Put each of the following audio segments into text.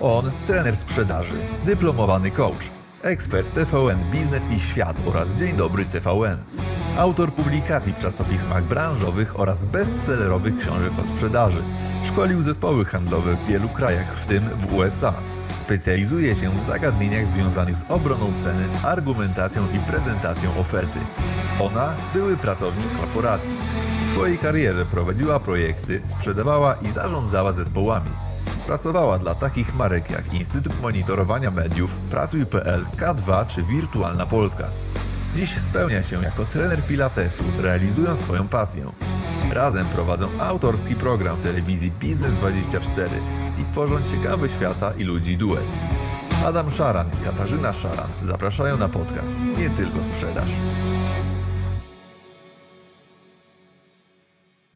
On trener sprzedaży, dyplomowany coach, ekspert TVN Biznes i Świat oraz Dzień Dobry TVN. Autor publikacji w czasopismach branżowych oraz bestsellerowych książek o sprzedaży. Szkolił zespoły handlowe w wielu krajach, w tym w USA. Specjalizuje się w zagadnieniach związanych z obroną ceny, argumentacją i prezentacją oferty. Ona były pracownik korporacji. W swojej karierze prowadziła projekty, sprzedawała i zarządzała zespołami. Pracowała dla takich marek jak Instytut Monitorowania Mediów, Pracuj.pl, K2 czy Wirtualna Polska. Dziś spełnia się jako trener pilatesu, realizując swoją pasję. Razem prowadzą autorski program w telewizji Biznes24 i tworzą ciekawy świata i ludzi duet. Adam Szaran i Katarzyna Szaran zapraszają na podcast Nie tylko sprzedaż.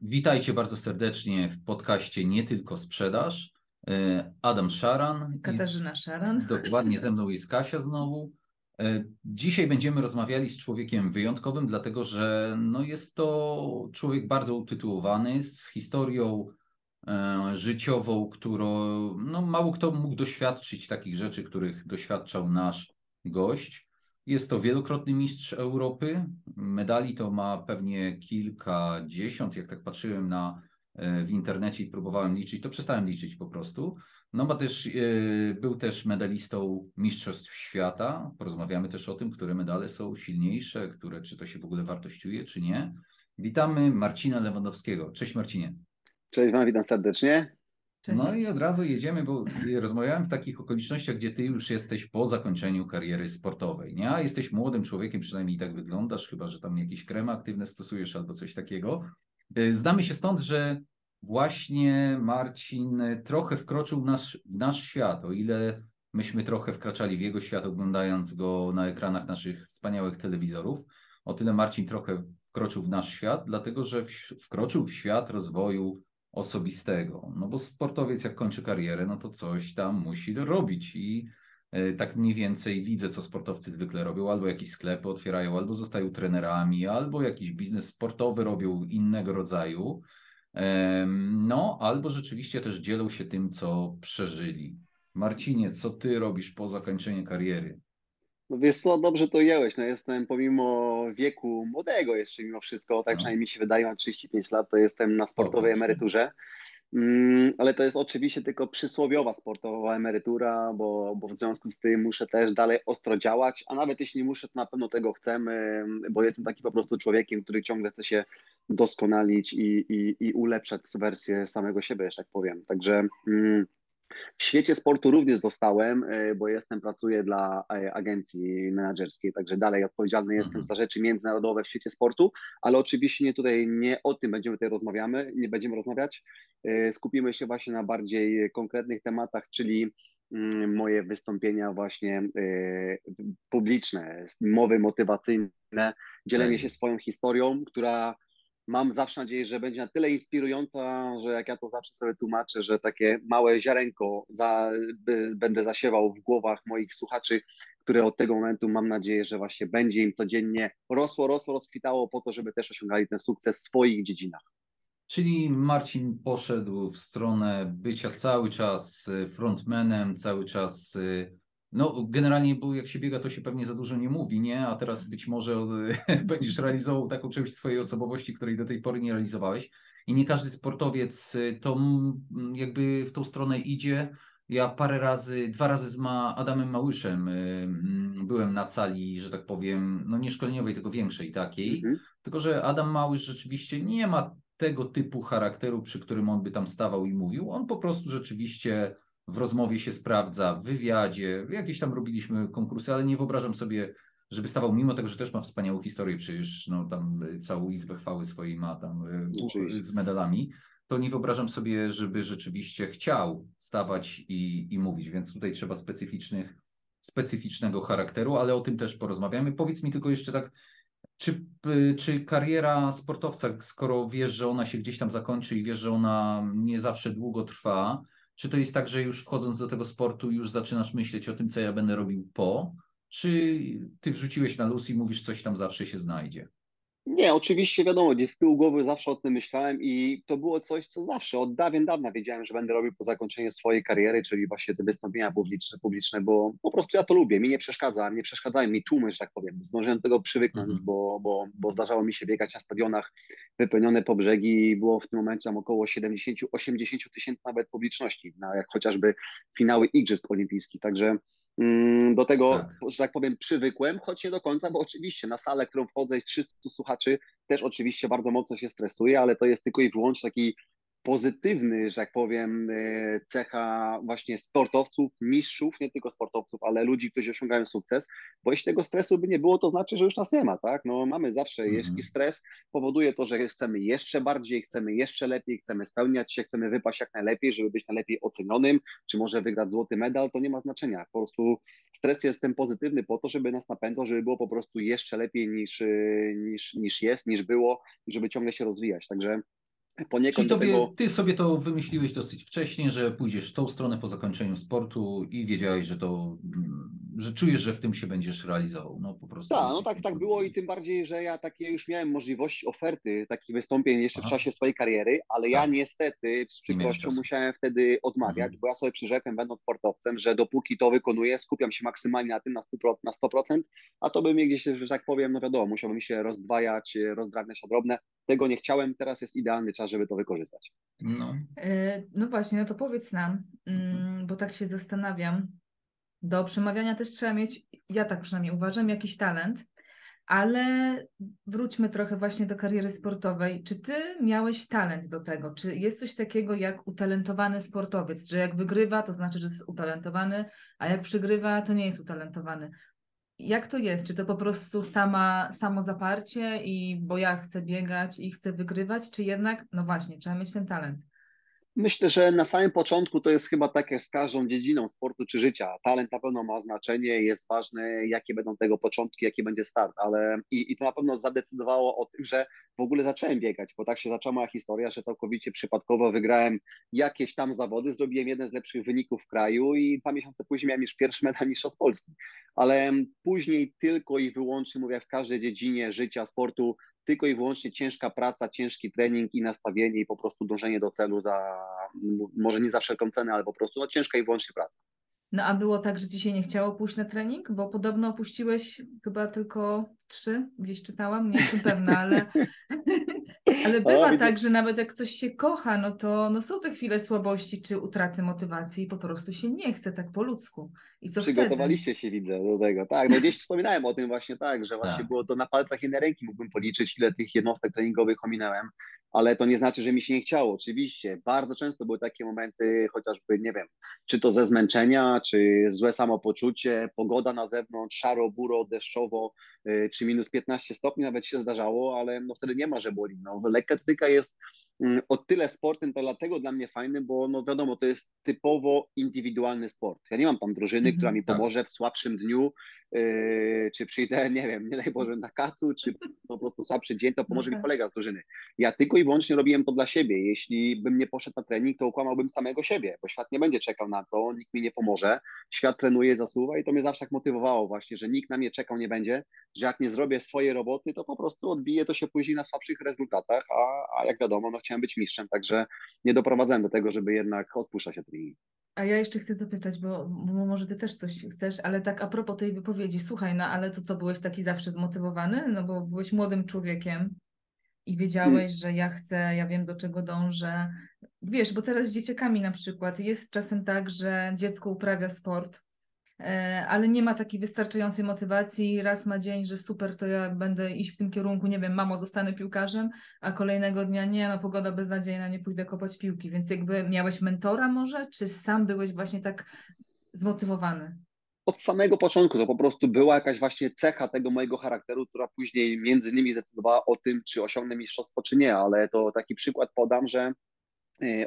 Witajcie bardzo serdecznie w podcaście Nie tylko sprzedaż. E, Adam Szaran. Katarzyna Szaran. Dokładnie ze mną jest Kasia znowu. E, dzisiaj będziemy rozmawiali z człowiekiem wyjątkowym, dlatego że no jest to człowiek bardzo utytułowany, z historią e, życiową, którą no mało kto mógł doświadczyć takich rzeczy, których doświadczał nasz gość. Jest to wielokrotny mistrz Europy. Medali to ma pewnie kilkadziesiąt, jak tak patrzyłem na w internecie i próbowałem liczyć, to przestałem liczyć po prostu. No bo też yy, był też medalistą Mistrzostw Świata. Porozmawiamy też o tym, które medale są silniejsze, które czy to się w ogóle wartościuje, czy nie. Witamy Marcina Lewandowskiego. Cześć Marcinie. Cześć Wam, witam serdecznie. Cześć. No i od razu jedziemy, bo rozmawiałem w takich okolicznościach, gdzie ty już jesteś po zakończeniu kariery sportowej, nie? A jesteś młodym człowiekiem, przynajmniej tak wyglądasz, chyba że tam jakieś kremy aktywne stosujesz albo coś takiego. Y, znamy się stąd, że właśnie Marcin trochę wkroczył w nasz, w nasz świat, o ile myśmy trochę wkraczali w jego świat, oglądając go na ekranach naszych wspaniałych telewizorów, o tyle Marcin trochę wkroczył w nasz świat, dlatego że wkroczył w świat rozwoju osobistego. No bo sportowiec, jak kończy karierę, no to coś tam musi robić i tak mniej więcej widzę, co sportowcy zwykle robią, albo jakieś sklepy otwierają, albo zostają trenerami, albo jakiś biznes sportowy robią innego rodzaju. No, albo rzeczywiście też dzielą się tym, co przeżyli. Marcinie, co ty robisz po zakończeniu kariery? No wiesz co, dobrze to jełeś. No jestem pomimo wieku młodego jeszcze mimo wszystko, tak no. przynajmniej mi się wydaje, mam 35 lat, to jestem na sportowej emeryturze. Mm, ale to jest oczywiście tylko przysłowiowa sportowa emerytura, bo, bo w związku z tym muszę też dalej ostro działać, a nawet jeśli nie muszę, to na pewno tego chcemy, bo jestem taki po prostu człowiekiem, który ciągle chce się doskonalić i, i, i ulepszać wersję samego siebie, że tak powiem. Także mm, w świecie sportu również zostałem, e, bo jestem, pracuję dla e, agencji menedżerskiej, także dalej odpowiedzialny jestem mhm. za rzeczy międzynarodowe w świecie sportu, ale oczywiście nie tutaj, nie o tym będziemy tutaj rozmawiamy, nie będziemy rozmawiać. E, skupimy się właśnie na bardziej konkretnych tematach, czyli mm, moje wystąpienia właśnie publiczne, mowy motywacyjne, dzielenie tak. się swoją historią, która mam zawsze nadzieję, że będzie na tyle inspirująca, że jak ja to zawsze sobie tłumaczę, że takie małe ziarenko za, by, będę zasiewał w głowach moich słuchaczy, które od tego momentu mam nadzieję, że właśnie będzie im codziennie rosło, rosło, rozkwitało po to, żeby też osiągali ten sukces w swoich dziedzinach. Czyli Marcin poszedł w stronę bycia cały czas frontmanem, cały czas no, generalnie, bo jak się biega, to się pewnie za dużo nie mówi, nie? A teraz być może będziesz realizował taką część swojej osobowości, której do tej pory nie realizowałeś. I nie każdy sportowiec y, to jakby w tą stronę idzie. Ja parę razy, dwa razy z ma Adamem Małyszem y, byłem na sali, że tak powiem, no nie szkoleniowej, tylko większej takiej. Mhm. Tylko, że Adam Małysz rzeczywiście nie ma tego typu charakteru, przy którym on by tam stawał i mówił. On po prostu rzeczywiście w rozmowie się sprawdza, w wywiadzie, jakieś tam robiliśmy konkursy, ale nie wyobrażam sobie, żeby stawał, mimo tego, że też ma wspaniałą historię, przecież no, tam całą izbę chwały swojej ma tam e, z medalami, to nie wyobrażam sobie, żeby rzeczywiście chciał stawać i, i mówić, więc tutaj trzeba specyficznych, specyficznego charakteru, ale o tym też porozmawiamy. Powiedz mi tylko jeszcze tak, czy, e, czy kariera sportowca, skoro wiesz, że ona się gdzieś tam zakończy i wiesz, że ona nie zawsze długo trwa, czy to jest tak, że już wchodząc do tego sportu, już zaczynasz myśleć o tym, co ja będę robił po? Czy ty wrzuciłeś na luz i mówisz, coś tam zawsze się znajdzie? Nie, oczywiście wiadomo, gdzieś z tyłu głowy zawsze o tym myślałem i to było coś, co zawsze od dawien dawna wiedziałem, że będę robił po zakończeniu swojej kariery, czyli właśnie te wystąpienia publiczne, publiczne, bo po prostu ja to lubię, mi nie przeszkadza, nie przeszkadzają mi tłumy, że tak powiem. Zdążyłem do tego przywyknąć, Mhm. bo, bo, bo zdarzało mi się biegać na stadionach wypełnione po brzegi i było w tym momencie tam około 70-80 tysięcy nawet publiczności, na jak chociażby finały Igrzysk Olimpijskich, także Do tego, Tak. że tak powiem, przywykłem, choć nie do końca, bo oczywiście na salę, którą wchodzę, jest 300 słuchaczy, też oczywiście bardzo mocno się stresuję, ale to jest tylko i wyłącznie taki pozytywny, że tak powiem, e, cecha właśnie sportowców, mistrzów, nie tylko sportowców, ale ludzi, którzy osiągają sukces, bo jeśli tego stresu by nie było, to znaczy, że już nas nie ma, tak? No mamy zawsze Mhm. jeśli stres powoduje to, że chcemy jeszcze bardziej, chcemy jeszcze lepiej, chcemy spełniać się, chcemy wypaść jak najlepiej, żeby być najlepiej ocenionym, czy może wygrać złoty medal, to nie ma znaczenia. Po prostu stres jest ten pozytywny po to, żeby nas napędzał, żeby było po prostu jeszcze lepiej niż, y, niż, niż jest, niż było, i żeby ciągle się rozwijać. Także poniekąd tobie, tego. ty sobie to wymyśliłeś dosyć wcześnie, że pójdziesz w tą stronę po zakończeniu sportu i wiedziałeś, że to, mm, że czujesz, że w tym się będziesz realizował. No po prostu. Tak, no tak, tak było i tym bardziej, że ja takie już miałem możliwości oferty takich wystąpień jeszcze w Aha. czasie swojej kariery, ale ja Tak. niestety z Nie przykrością czasu. musiałem wtedy odmawiać, Mhm. bo ja sobie przyrzekłem, będąc sportowcem, że dopóki to wykonuję, skupiam się maksymalnie na tym na 100%, na 100% a to by mnie gdzieś, że tak powiem, no wiadomo, musiałbym się rozdwajać, rozdrabniać na drobne. Tego nie chciałem, teraz jest idealny czas, żeby to wykorzystać. No. E, No właśnie, no to powiedz nam, mm, bo tak się zastanawiam. Do przemawiania też trzeba mieć, ja tak przynajmniej uważam, jakiś talent, ale wróćmy trochę właśnie do kariery sportowej. Czy ty miałeś talent do tego? Czy jest coś takiego jak utalentowany sportowiec, że jak wygrywa, to znaczy, że jest utalentowany, a jak przegrywa, to nie jest utalentowany? Jak to jest? Czy to po prostu sama, samo zaparcie i bo ja chcę biegać i chcę wygrywać, czy jednak, no właśnie, trzeba mieć ten talent? Myślę, że na samym początku to jest chyba tak jak z każdą dziedziną sportu czy życia. Talent na pewno ma znaczenie, jest ważne, jakie będą tego początki, jaki będzie start, ale i, i to na pewno zadecydowało o tym, że w ogóle zacząłem biegać, bo tak się zaczęła moja historia, że całkowicie przypadkowo wygrałem jakieś tam zawody, zrobiłem jeden z lepszych wyników w kraju i dwa miesiące później miałem już pierwszy medal mistrzostw Polski. Ale później tylko i wyłącznie, mówię, w każdej dziedzinie życia, sportu, tylko i wyłącznie ciężka praca, ciężki trening i nastawienie i po prostu dążenie do celu za, może nie za wszelką cenę, ale po prostu no, ciężka i wyłącznie praca. No a było tak, że ci się nie chciało pójść na trening? Bo podobno opuściłeś chyba tylko trzy, gdzieś czytałam, nie jestem pewna, ale, ale bywa widzę- tak, że nawet jak coś się kocha, no to no są te chwile słabości czy utraty motywacji i po prostu się nie chce tak po ludzku. I co wtedy? Przygotowaliście się, widzę, do tego. Tak, no gdzieś wspominałem o tym właśnie tak, że właśnie Tak. było to na palcach jednej ręki mógłbym policzyć, ile tych jednostek treningowych ominąłem, ale to nie znaczy, że mi się nie chciało. Oczywiście, bardzo często były takie momenty, chociażby, nie wiem, czy to ze zmęczenia, czy złe samopoczucie, pogoda na zewnątrz, szaro, buro, deszczowo, y, minus 15 stopni nawet się zdarzało, ale no wtedy nie ma, że boli. No, lekkoatletyka jest mm, o tyle sportem, to dlatego dla mnie fajny, bo no wiadomo, to jest typowo indywidualny sport. Ja nie mam tam drużyny, Mhm, która mi tak. pomoże w słabszym dniu, yy, czy przyjdę, nie wiem, nie daj Boże na kacu, czy po prostu słabszy dzień, to pomoże No mi tak. kolega z drużyny. Ja tylko i wyłącznie robiłem to dla siebie. Jeśli bym nie poszedł na trening, to ukłamałbym samego siebie, bo świat nie będzie czekał na to, nikt mi nie pomoże. Świat trenuje, zasuwa i to mnie zawsze tak motywowało właśnie, że nikt na mnie czekał nie będzie, że jak nie zrobię swojej roboty, to po prostu odbije to się później na słabszych rezultatach, a, a jak wiadomo, no chciałem być mistrzem, także nie doprowadzałem do tego, żeby jednak odpuszczać się treningi. A ja jeszcze chcę zapytać, bo, bo może ty też coś chcesz, ale tak a propos tej wypowiedzi, słuchaj, no ale to co, byłeś taki zawsze zmotywowany? No bo byłeś młodym człowiekiem i wiedziałeś, że ja chcę, ja wiem do czego dążę. Wiesz, bo teraz z dzieciakami na przykład jest czasem tak, że dziecko uprawia sport, ale nie ma takiej wystarczającej motywacji. Raz ma dzień, że super, to ja będę iść w tym kierunku, nie wiem, mamo, zostanę piłkarzem, a kolejnego dnia nie, no pogoda beznadziejna, nie pójdę kopać piłki. Więc jakby miałeś mentora może, czy sam byłeś właśnie tak zmotywowany? od samego początku to po prostu była jakaś właśnie cecha tego mojego charakteru, która później między innymi zdecydowała o tym, czy osiągnę mistrzostwo, czy nie, ale to taki przykład podam, że e,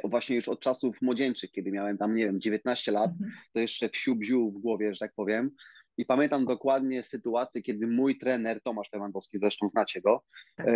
właśnie już od czasów młodzieńczych, kiedy miałem tam, nie wiem, 19 lat, Mhm. to jeszcze wsiu bziu w głowie, że tak powiem, I pamiętam dokładnie sytuację, kiedy mój trener, Tomasz Lewandowski, zresztą znacie go, Tak.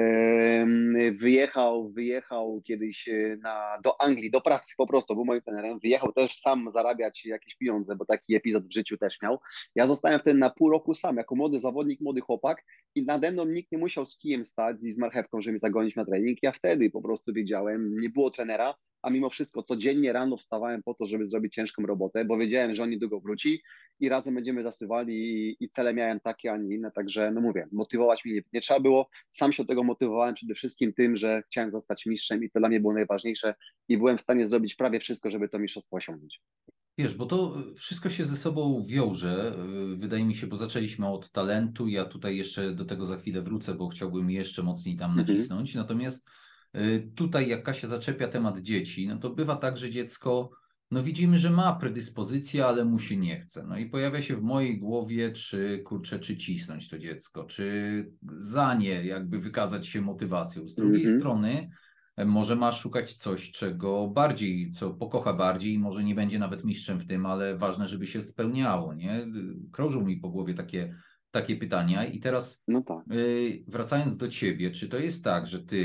wyjechał, wyjechał kiedyś e, na, do Anglii, do pracy po prostu, był moim trenerem. Wyjechał też sam zarabiać jakieś pieniądze, bo taki epizod w życiu też miał. Ja zostałem wtedy na pół roku sam, jako młody zawodnik, młody chłopak i nade mną nikt nie musiał z kijem stać i z marchewką, żeby zagonić na trening. Ja wtedy po prostu wiedziałem, nie było trenera, a mimo wszystko codziennie rano wstawałem po to, żeby zrobić ciężką robotę, bo wiedziałem, że on niedługo wróci i razem będziemy zasyłali i, i cele miałem takie, a nie inne, także no mówię, motywować mnie nie, nie trzeba było, sam się do tego motywowałem przede wszystkim tym, że chciałem zostać mistrzem i to dla mnie było najważniejsze i byłem w stanie zrobić prawie wszystko, żeby to mistrzostwo osiągnąć. Wiesz, bo to wszystko się ze sobą wiąże, wydaje mi się, bo zaczęliśmy od talentu, ja tutaj jeszcze do tego za chwilę wrócę, bo chciałbym jeszcze mocniej tam Mhm. nacisnąć, natomiast tutaj jak Kasia zaczepia temat dzieci, no to bywa tak, że dziecko, no widzimy, że ma predyspozycję, ale mu się nie chce, no i pojawia się w mojej głowie, czy kurczę, czy cisnąć to dziecko, czy za nie jakby wykazać się motywacją. Z drugiej Mhm. strony, może ma szukać coś, czego bardziej, co pokocha bardziej, może nie będzie nawet mistrzem w tym, ale ważne, żeby się spełniało, nie? Krążą mi po głowie takie, takie pytania i teraz No tak. yy, wracając do ciebie, czy to jest tak, że ty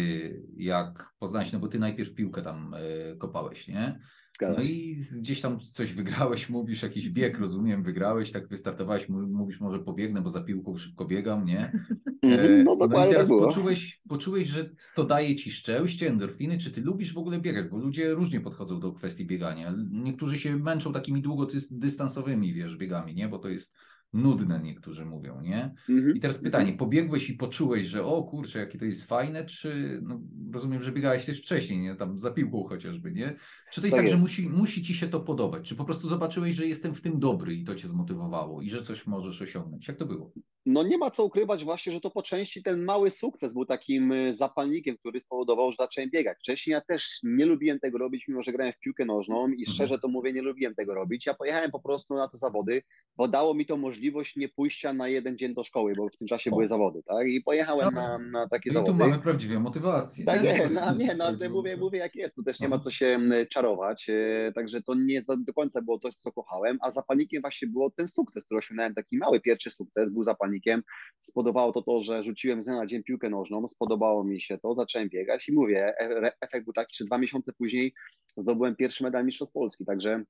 jak poznałeś, no bo ty najpierw piłkę tam yy, kopałeś, nie? No i gdzieś tam coś wygrałeś, mówisz, jakiś bieg, rozumiem, wygrałeś, tak wystartowałeś, mówisz, może pobiegnę, bo za piłką szybko biegam, nie? Mhm, E, No i dokładnie teraz tak było. poczułeś, poczułeś, że to daje ci szczęście, endorfiny, czy ty lubisz w ogóle biegać? Bo ludzie różnie podchodzą do kwestii biegania. Niektórzy się męczą takimi długodystansowymi, wiesz, biegami, nie? Bo to jest nudne, niektórzy mówią, nie? Mhm. I teraz pytanie, pobiegłeś i poczułeś, że o kurczę, jakie to jest fajne, czy no, rozumiem, że biegałeś też wcześniej, nie? Tam za piłką chociażby, nie? Czy to jest Tak tak, że jest. musi, musi ci się to podobać? Czy po prostu zobaczyłeś, że jestem w tym dobry i to cię zmotywowało i że coś możesz osiągnąć? Jak to było? No nie ma co ukrywać właśnie, że to po części ten mały sukces był takim y, zapalnikiem, który spowodował, że zacząłem biegać. Wcześniej ja też nie lubiłem tego robić, mimo że grałem w piłkę nożną i szczerze to mówię, nie lubiłem tego robić. Ja pojechałem po prostu na te zawody, bo dało mi to możliwość nie pójścia na jeden dzień do szkoły, bo w tym czasie O. były zawody, tak? I pojechałem na, na takie No i zawody. tu mamy prawdziwą motywację. Tak, nie? no, nie, no, ale Prawdziwą mówię, mówię jak jest, tu też nie ma co się m, czarować, e, także to nie do, końca było to, co kochałem, a zapalnikiem właśnie było ten sukces, który osiągnąłem, taki mały pierwszy sukces, był zapalnikiem, spodobało to to, że rzuciłem z dnia na dzień piłkę nożną, spodobało mi się to, zacząłem biegać i mówię, e- efekt był taki, że dwa miesiące później zdobyłem pierwszy medal Mistrzostw Polski, także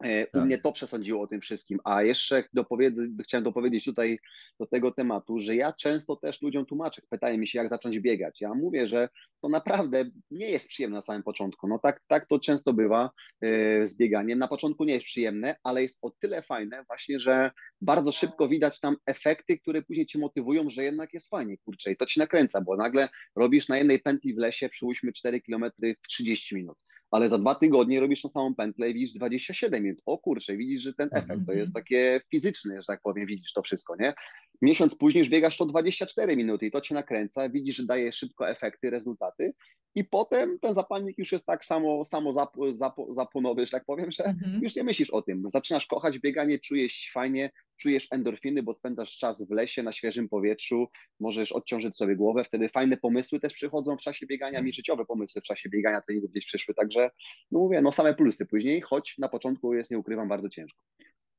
u Tak. mnie to przesądziło o tym wszystkim, a jeszcze dopowiedz, chciałem dopowiedzieć tutaj do tego tematu, że ja często też ludziom tłumaczę, pytają mi się, jak zacząć biegać. Ja mówię, że to naprawdę nie jest przyjemne na samym początku. No tak, tak to często bywa e, z bieganiem. Na początku nie jest przyjemne, ale jest o tyle fajne właśnie, że bardzo szybko widać tam efekty, które później cię motywują, że jednak jest fajnie, kurczę, i to ci nakręca, bo nagle robisz na jednej pętli w lesie, przyłóżmy 4 km w 30 minut. Ale za dwa tygodnie robisz tą samą pętlę i widzisz 27 minut. O kurczę, widzisz, że ten efekt to Mhm. jest takie fizyczne, że tak powiem, widzisz to wszystko, nie? Miesiąc później już biegasz to 24 minuty i to cię nakręca, widzisz, że daje szybko efekty, rezultaty i potem ten zapalnik już jest tak samo, samo zap, zap, zapłonowy, że tak powiem, że Mhm. już nie myślisz o tym. Zaczynasz kochać bieganie, czujesz się fajnie, czujesz endorfiny, bo spędzasz czas w lesie, na świeżym powietrzu, możesz odciążyć sobie głowę, wtedy fajne pomysły też przychodzą w czasie biegania, mi życiowe pomysły w czasie biegania treningów gdzieś przyszły, także no mówię, no same plusy później, choć na początku jest, nie ukrywam, bardzo ciężko.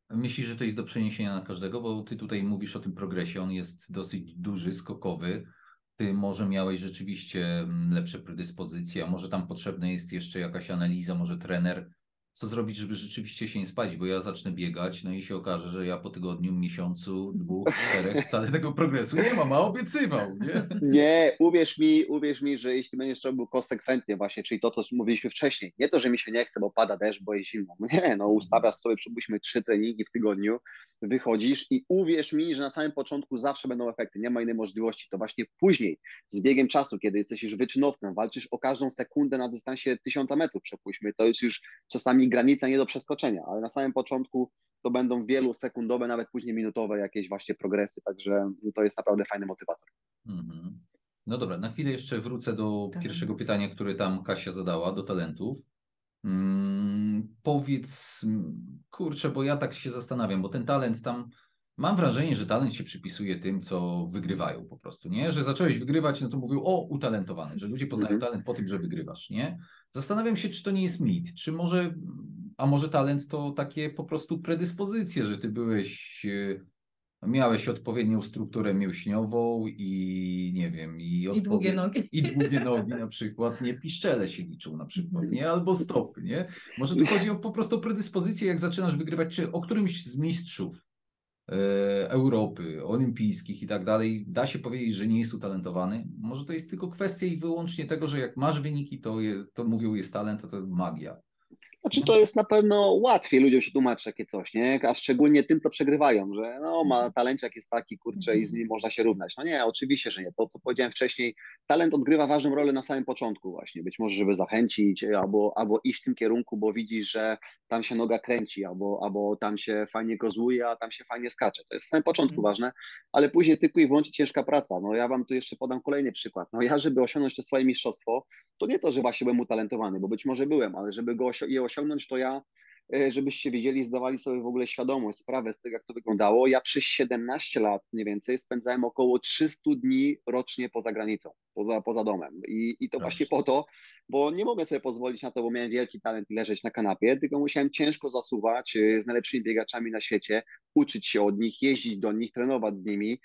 Myślisz, że to jest do przeniesienia na każdego, bo ty tutaj mówisz o tym progresie, on jest dosyć duży, skokowy. Ty może miałeś rzeczywiście mm, lepsze predyspozycje, a może tam potrzebna jest jeszcze jakaś analiza, może trener. Co zrobić, żeby rzeczywiście się nie spalić? Bo ja zacznę biegać, no i się okaże, że ja po tygodniu, miesiącu, dwóch, czterech wcale tego progresu nie mam, a obiecywał, nie? Nie, uwierz mi, uwierz mi, że jeśli będziesz robił konsekwentnie właśnie, czyli to, co mówiliśmy wcześniej, nie to, że mi się nie chce, bo pada deszcz, bo jest zimno, No nie, no ustawiasz sobie, przypuśćmy trzy treningi w tygodniu, wychodzisz i uwierz mi, że na samym początku zawsze będą efekty, nie ma innej możliwości, to właśnie później, z biegiem czasu, kiedy jesteś już wyczynowcem, walczysz o każdą sekundę na dystansie tysiąca metrów, przypuśćmy, to jest już czasami granica nie do przeskoczenia, ale na samym początku to będą wielusekundowe, nawet później minutowe jakieś właśnie progresy, także to jest naprawdę fajny motywator. Mhm. No dobra, na chwilę jeszcze wrócę do Talentów. pierwszego pytania, które tam Kasia zadała, do talentów. Mm, powiedz, mm, kurczę, bo ja tak się zastanawiam, bo ten talent tam, mam wrażenie, że talent się przypisuje tym, co wygrywają po prostu, nie? Że zacząłeś wygrywać, no to mówią, o, utalentowany, że ludzie poznają Mhm. talent po tym, że wygrywasz, nie? Zastanawiam się, czy to nie jest mit, czy może, a może talent to takie po prostu predyspozycje, że ty byłeś e, miałeś odpowiednią strukturę mięśniową i nie wiem, i, I długie odpowied- nogi. I długie nogi na przykład, nie piszczele się liczą na przykład, Mhm. nie? Albo stopy, nie? Może tu chodzi o po prostu predyspozycję, jak zaczynasz wygrywać, czy o którymś z mistrzów Europy, olimpijskich i tak dalej, da się powiedzieć, że nie jest utalentowany. Może to jest tylko kwestia i wyłącznie tego, że jak masz wyniki, to, je, to mówią jest talent, a to magia. Znaczy to jest na pewno łatwiej ludziom się tłumaczyć takie coś, nie? A szczególnie tym, co przegrywają, że no ma talenciak jest taki, kurczę, i z nim można się równać. No nie, oczywiście, że nie. To, co powiedziałem wcześniej, talent odgrywa ważną rolę na samym początku właśnie. Być może, żeby zachęcić albo, albo iść w tym kierunku, bo widzisz, że tam się noga kręci, albo, albo tam się fajnie kozłuje, a tam się fajnie skacze. To jest na samym początku Mhm. ważne, ale później tylko i wyłącznie ciężka praca. No ja wam tu jeszcze podam kolejny przykład. No ja, żeby osiągnąć to swoje mistrzostwo, to nie to, że właśnie byłem utalentowany, bo być może byłem, ale żeby go je osiągnąć, to ja, e, żebyście wiedzieli, zdawali sobie w ogóle świadomość, sprawę z tego, jak to wyglądało. Ja przez 17 lat mniej więcej spędzałem około 300 dni rocznie poza granicą, poza, poza domem. I, i to właśnie po to, bo nie mogę sobie pozwolić na to, bo miałem wielki talent i leżeć na kanapie, tylko musiałem ciężko zasuwać e, z najlepszymi biegaczami na świecie, uczyć się od nich, jeździć do nich, trenować z nimi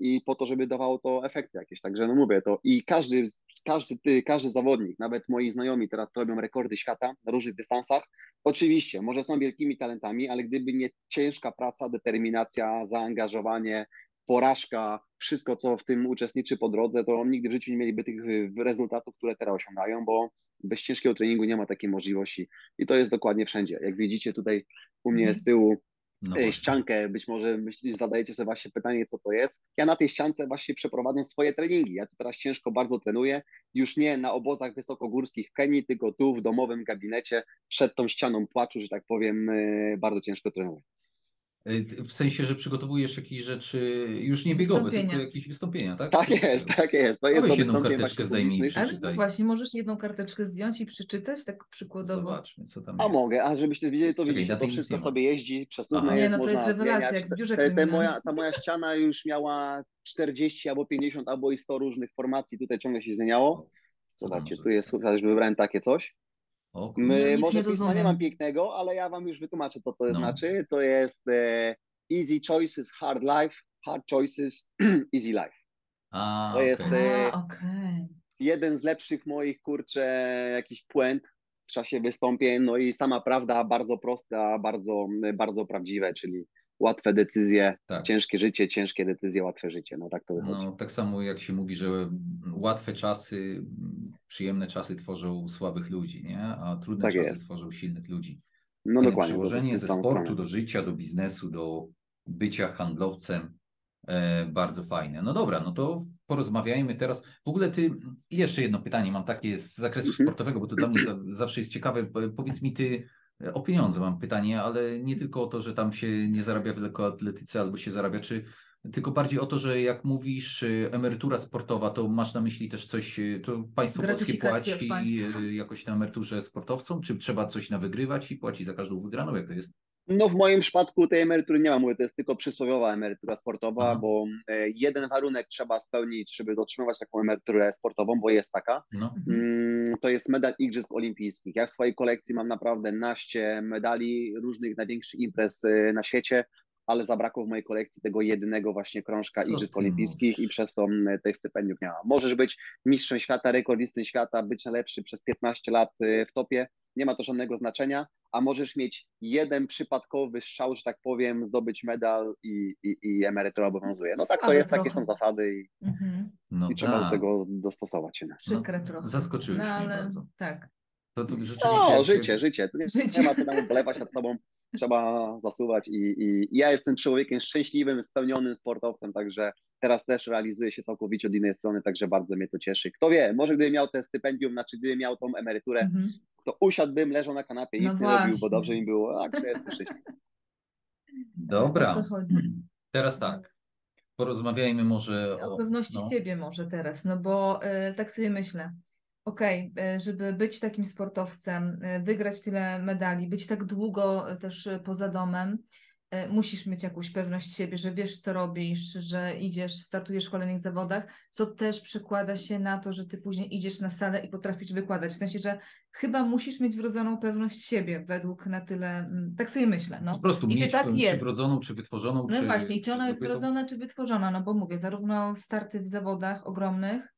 i po to, żeby dawało to efekty jakieś. Także no mówię to i każdy, każdy, ty, każdy zawodnik, nawet moi znajomi teraz robią rekordy świata na różnych dystansach. Oczywiście, może są wielkimi talentami, ale gdyby nie ciężka praca, determinacja, zaangażowanie, porażka, wszystko, co w tym uczestniczy po drodze, to nigdy w życiu nie mieliby tych y, rezultatów, które teraz osiągają, bo bez ciężkiego treningu nie ma takiej możliwości. I to jest dokładnie wszędzie. Jak widzicie tutaj u mnie z tyłu No ściankę, być może myślicie, zadajecie sobie właśnie pytanie, co to jest. Ja na tej ściance właśnie przeprowadzam swoje treningi. Ja tu teraz ciężko bardzo trenuję, już nie na obozach wysokogórskich w Kenii, tylko tu w domowym gabinecie, przed tą ścianą płaczu, że tak powiem, e, bardzo ciężko trenuję. Y, W sensie, że przygotowujesz jakieś rzeczy już nie biegowe, Wystąpienia. tylko jakieś wystąpienia, tak? Tak jest, tak jest. To jest weź jedną karteczkę zdejmij i. Ale no właśnie, możesz jedną karteczkę zdjąć i przeczytać, tak przykładowo. Zobaczmy, co tam A jest. mogę, a żebyście widzieli, to Czekaj, widzicie, to wszystko sobie jeździ, przesuwne Aha. Nie, jest, no to jest rewelacja, zmieniać. jak w biurze Te, te kryminalnym. moja, ta moja ściana już miała 40 albo 50 albo i 100 różnych formacji, tutaj ciągle się zmieniało. Zobaczcie, tu jest, że wybrałem takie coś. O. My, nic może nie pisma nie mam pięknego, ale ja wam już wytłumaczę, co to No. znaczy. To jest e, easy choices, hard life, hard choices, easy life. A, to jest, okej. e, A, okej. Jeden z lepszych moich, kurczę, jakichś puent w czasie wystąpień, no i sama prawda, bardzo prosta, bardzo, bardzo prawdziwe, czyli łatwe decyzje, Tak. ciężkie życie, ciężkie decyzje, łatwe życie. No tak to wychodzi. No, tak samo jak się mówi, że łatwe czasy, przyjemne czasy tworzą słabych ludzi, nie? A trudne Tak czasy jest. tworzą silnych ludzi. No Fajne dokładnie. jest ze sportu stronę. do życia, do biznesu, do bycia handlowcem. E, bardzo fajne. No dobra, no to porozmawiajmy teraz. W ogóle ty, jeszcze jedno pytanie mam takie z zakresu Mhm. sportowego, bo to dla mnie za, zawsze jest ciekawe. Po- Powiedz mi ty, o pieniądze mam pytanie, ale nie tylko o to, że tam się nie zarabia w lekkoatletyce albo się zarabia, czy tylko bardziej o to, że jak mówisz e, emerytura sportowa, to masz na myśli też coś, e, to państwo polskie płaci państwa. e, jakoś na emeryturze sportowcom, czy trzeba coś na wygrywać i płaci za każdą wygraną, jak to jest? No w moim przypadku tej emerytury nie ma, mówię, to jest tylko przysłowiowa emerytura sportowa, Aha. bo e, jeden warunek trzeba spełnić, żeby otrzymywać taką emeryturę sportową, bo jest taka. No. Mm, To jest medal Igrzysk Olimpijskich. Ja w swojej kolekcji mam naprawdę naście medali różnych największych imprez e, na świecie, ale zabrakło w mojej kolekcji tego jedynego właśnie krążka Co Igrzysk Olimpijskich i przez to mm, tych stypendiów nie ma. Możesz być mistrzem świata, rekordistą świata, być najlepszy przez 15 lat e, w topie, nie ma to żadnego znaczenia, a możesz mieć jeden przypadkowy strzał, że tak powiem, zdobyć medal i, i, i emerytura obowiązuje. No tak to jest, takie są zasady i, Mhm. No i trzeba do tak. tego dostosować się. Przykre trochę. zaskoczyłeś no, mnie ale bardzo. tak. To, to rzeczywiście. No, jak się- życie, życie. Tu nie, Życie. nie ma co tam ubolewać nad sobą. Trzeba zasuwać i, i, i ja jestem człowiekiem szczęśliwym, spełnionym sportowcem, także teraz też realizuję się całkowicie od innej strony, także bardzo mnie to cieszy. Kto wie, może gdybym miał te stypendium, znaczy gdybym miał tą emeryturę, Mhm. to usiadłbym, leżał na kanapie, No nic nie robił, bo właśnie. dobrze mi było, a także jestem szczęśliwy. Dobra. Teraz tak. Porozmawiajmy może o. O pewności no. siebie może teraz, no bo e, tak sobie myślę. Okej, e, żeby być takim sportowcem, e, wygrać tyle medali, być tak długo e, też poza domem, musisz mieć jakąś pewność siebie, że wiesz, co robisz, że idziesz, startujesz w kolejnych zawodach, co też przekłada się na to, że ty później idziesz na salę i potrafisz wykładać. W sensie, że chyba musisz mieć wrodzoną pewność siebie, według na tyle, mm, tak sobie myślę. No. Po prostu I czy mieć tak czy jest? wrodzoną, czy wytworzoną, No czy, właśnie, czy ona jest wrodzona, czy wytworzona? No bo mówię, zarówno starty w zawodach ogromnych,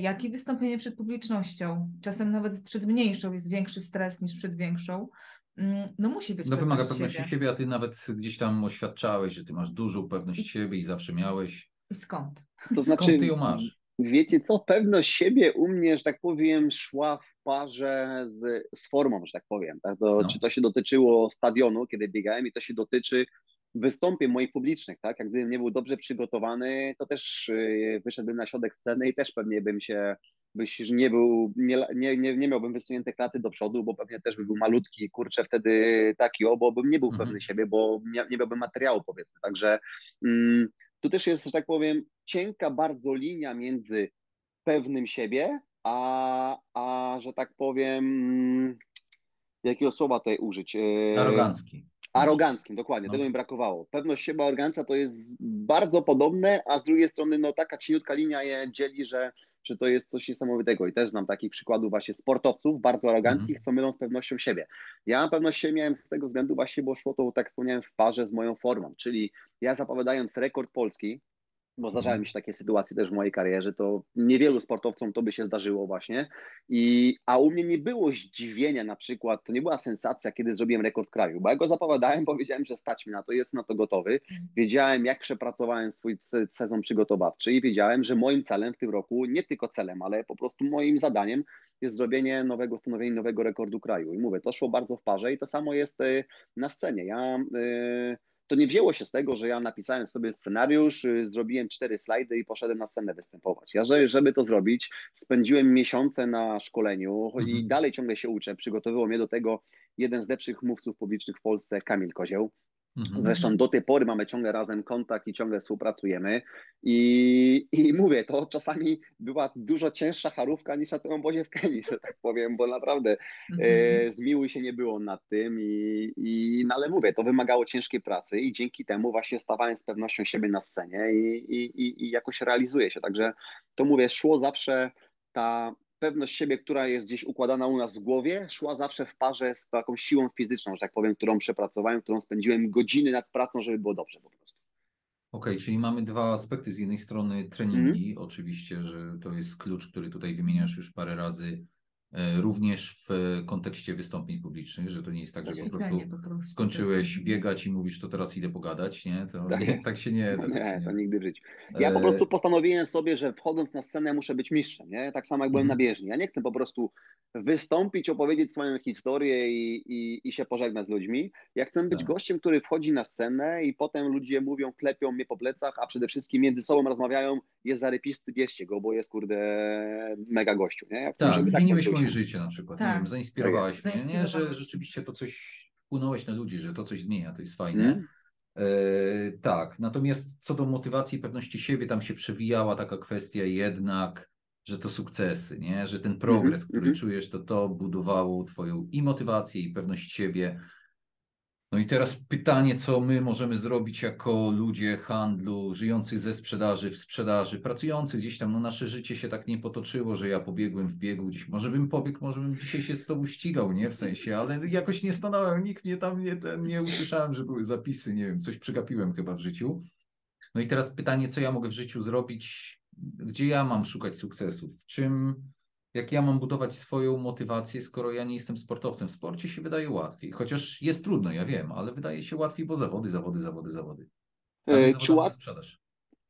jak i wystąpienie przed publicznością. Czasem nawet przed mniejszą jest większy stres niż przed większą. Mm, No musi być No wymaga pewności siebie. siebie, a ty nawet gdzieś tam oświadczałeś, że ty masz dużą pewność siebie i zawsze miałeś. I skąd? To Skąd znaczy, ty ją masz? wiecie co, pewność siebie u mnie, że tak powiem, szła w parze z, z formą, że tak powiem. Tak? To, No. Czy to się dotyczyło stadionu, kiedy biegałem i to się dotyczy wystąpień moich publicznych, tak? Jak gdybym nie był dobrze przygotowany, to też yy, wyszedłbym na środek sceny i też pewnie bym się, byś nie był, nie, nie, nie, miałbym wysunięte klaty do przodu, bo pewnie też by był malutki, kurczę, wtedy taki, o, bo bym nie był Mhm. pewny siebie, bo nie, nie miałbym materiału, powiedzmy. Także mm, tu też jest, że tak powiem, cienka bardzo linia między pewnym siebie, a, a że tak powiem, jakiego słowa tutaj użyć? E, Arogancki. Aroganckim, dokładnie, No. tego mi brakowało. Pewność siebie, arogancja to jest bardzo podobne, a z drugiej strony no taka cieniutka linia je dzieli, że, że to jest coś niesamowitego i też znam takich przykładów właśnie sportowców bardzo aroganckich, Mhm. co mylą z pewnością siebie. Ja pewność siebie miałem z tego względu właśnie, bo szło to, tak wspomniałem, w parze z moją formą, czyli ja zapowiadając rekord Polski, bo zdarzały Mhm. mi się takie sytuacje też w mojej karierze, to niewielu sportowcom to by się zdarzyło właśnie. I, a u mnie nie było zdziwienia na przykład, to nie była sensacja, kiedy zrobiłem rekord kraju, bo ja go zapowiadałem, bo wiedziałem, że stać mi na to, jest na to gotowy. Wiedziałem, jak przepracowałem swój se- sezon przygotowawczy i wiedziałem, że moim celem w tym roku, nie tylko celem, ale po prostu moim zadaniem jest zrobienie nowego, stanowienie nowego rekordu kraju. I mówię, to szło bardzo w parze i to samo jest y, na scenie. Ja y, to nie wzięło się z tego, że ja napisałem sobie scenariusz, y, zrobiłem cztery slajdy i poszedłem na scenę występować. Ja, żeby, to zrobić, spędziłem miesiące na szkoleniu i Mhm. dalej ciągle się uczę. Przygotowywał mnie do tego jeden z lepszych mówców publicznych w Polsce, Kamil Kozieł. Mhm. Zresztą do tej pory mamy ciągle razem kontakt i ciągle współpracujemy. I, I mówię, to czasami była dużo cięższa charówka niż na tym obozie w Kenii, że tak powiem, bo naprawdę Mhm. e, zmiłuj się nie było nad tym. I, i, no ale mówię, to wymagało ciężkiej pracy i dzięki temu właśnie stawałem z pewnością siebie na scenie i, i, i, i jakoś realizuję się. Także to mówię, szło zawsze ta pewność siebie, która jest gdzieś układana u nas w głowie, szła zawsze w parze z taką siłą fizyczną, że tak powiem, którą przepracowałem, którą spędziłem godziny nad pracą, żeby było dobrze po prostu. Okej, czyli mamy dwa aspekty. Z jednej strony treningi, oczywiście, że to jest klucz, który tutaj wymieniasz już parę razy, również w e, kontekście wystąpień publicznych, że to nie jest tak, że Tak po prostu po prostu. skończyłeś biegać i mówisz, to teraz idę pogadać, nie? To Tak nie, tak się nie da. tak Nie, nie to nigdy w życiu. Ja po E, prostu postanowiłem sobie, że wchodząc na scenę muszę być mistrzem, nie? Tak samo jak byłem na Mhm. bieżni. Ja nie chcę po prostu wystąpić, opowiedzieć swoją historię i, i, i się pożegnać z ludźmi. Ja chcę być Tak. gościem, który wchodzi na scenę i potem ludzie mówią, klepią mnie po plecach, a przede wszystkim między sobą rozmawiają, jest zarypisty, bierzcie go, bo jest kurde mega gościu, nie? Ja chcę, Tak, żeby zmieniłeś tak się. życie na przykład. Tak. Nie wiem, zainspirowałeś mnie, nie? Że rzeczywiście to coś wpłynąłeś na ludzi, że to coś zmienia, to jest fajne. Mm. E, tak, natomiast co do motywacji i pewności siebie, tam się przewijała taka kwestia jednak, że to sukcesy, nie? Że ten progres, Mhm, który mhm. czujesz, to to budowało twoją i motywację, i pewność siebie. No i teraz pytanie, co my możemy zrobić jako ludzie handlu, żyjący ze sprzedaży, w sprzedaży, pracujący gdzieś tam, no nasze życie się tak nie potoczyło, że ja pobiegłem w biegu gdzieś, może bym pobiegł, może bym dzisiaj się z tobą ścigał, nie? W sensie, ale jakoś nie stanąłem, nikt mnie tam nie, ten, nie usłyszałem, że były zapisy, nie wiem, coś przegapiłem chyba w życiu. No i teraz pytanie, co ja mogę w życiu zrobić, gdzie ja mam szukać sukcesów, w czym, jak ja mam budować swoją motywację, skoro ja nie jestem sportowcem. W sporcie się wydaje łatwiej, chociaż jest trudno, ja wiem, ale wydaje się łatwiej, bo zawody, zawody, zawody, zawody. A E, Czy łat... sprzedaż.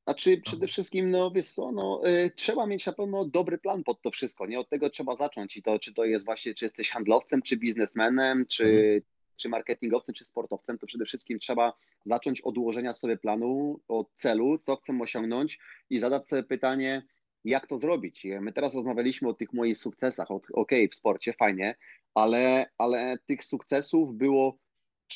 Znaczy przede wszystkim, no wiesz co, no, y, trzeba mieć na pewno dobry plan pod to wszystko, nie? Od tego trzeba zacząć i to, czy to jest właśnie, czy jesteś handlowcem, czy biznesmenem, czy, Mhm. czy marketingowcem, czy sportowcem, to przede wszystkim trzeba zacząć od ułożenia sobie planu, od celu, co chcę osiągnąć i zadać sobie pytanie, jak to zrobić. My teraz rozmawialiśmy o tych moich sukcesach, okej, w sporcie, fajnie, ale, ale tych sukcesów było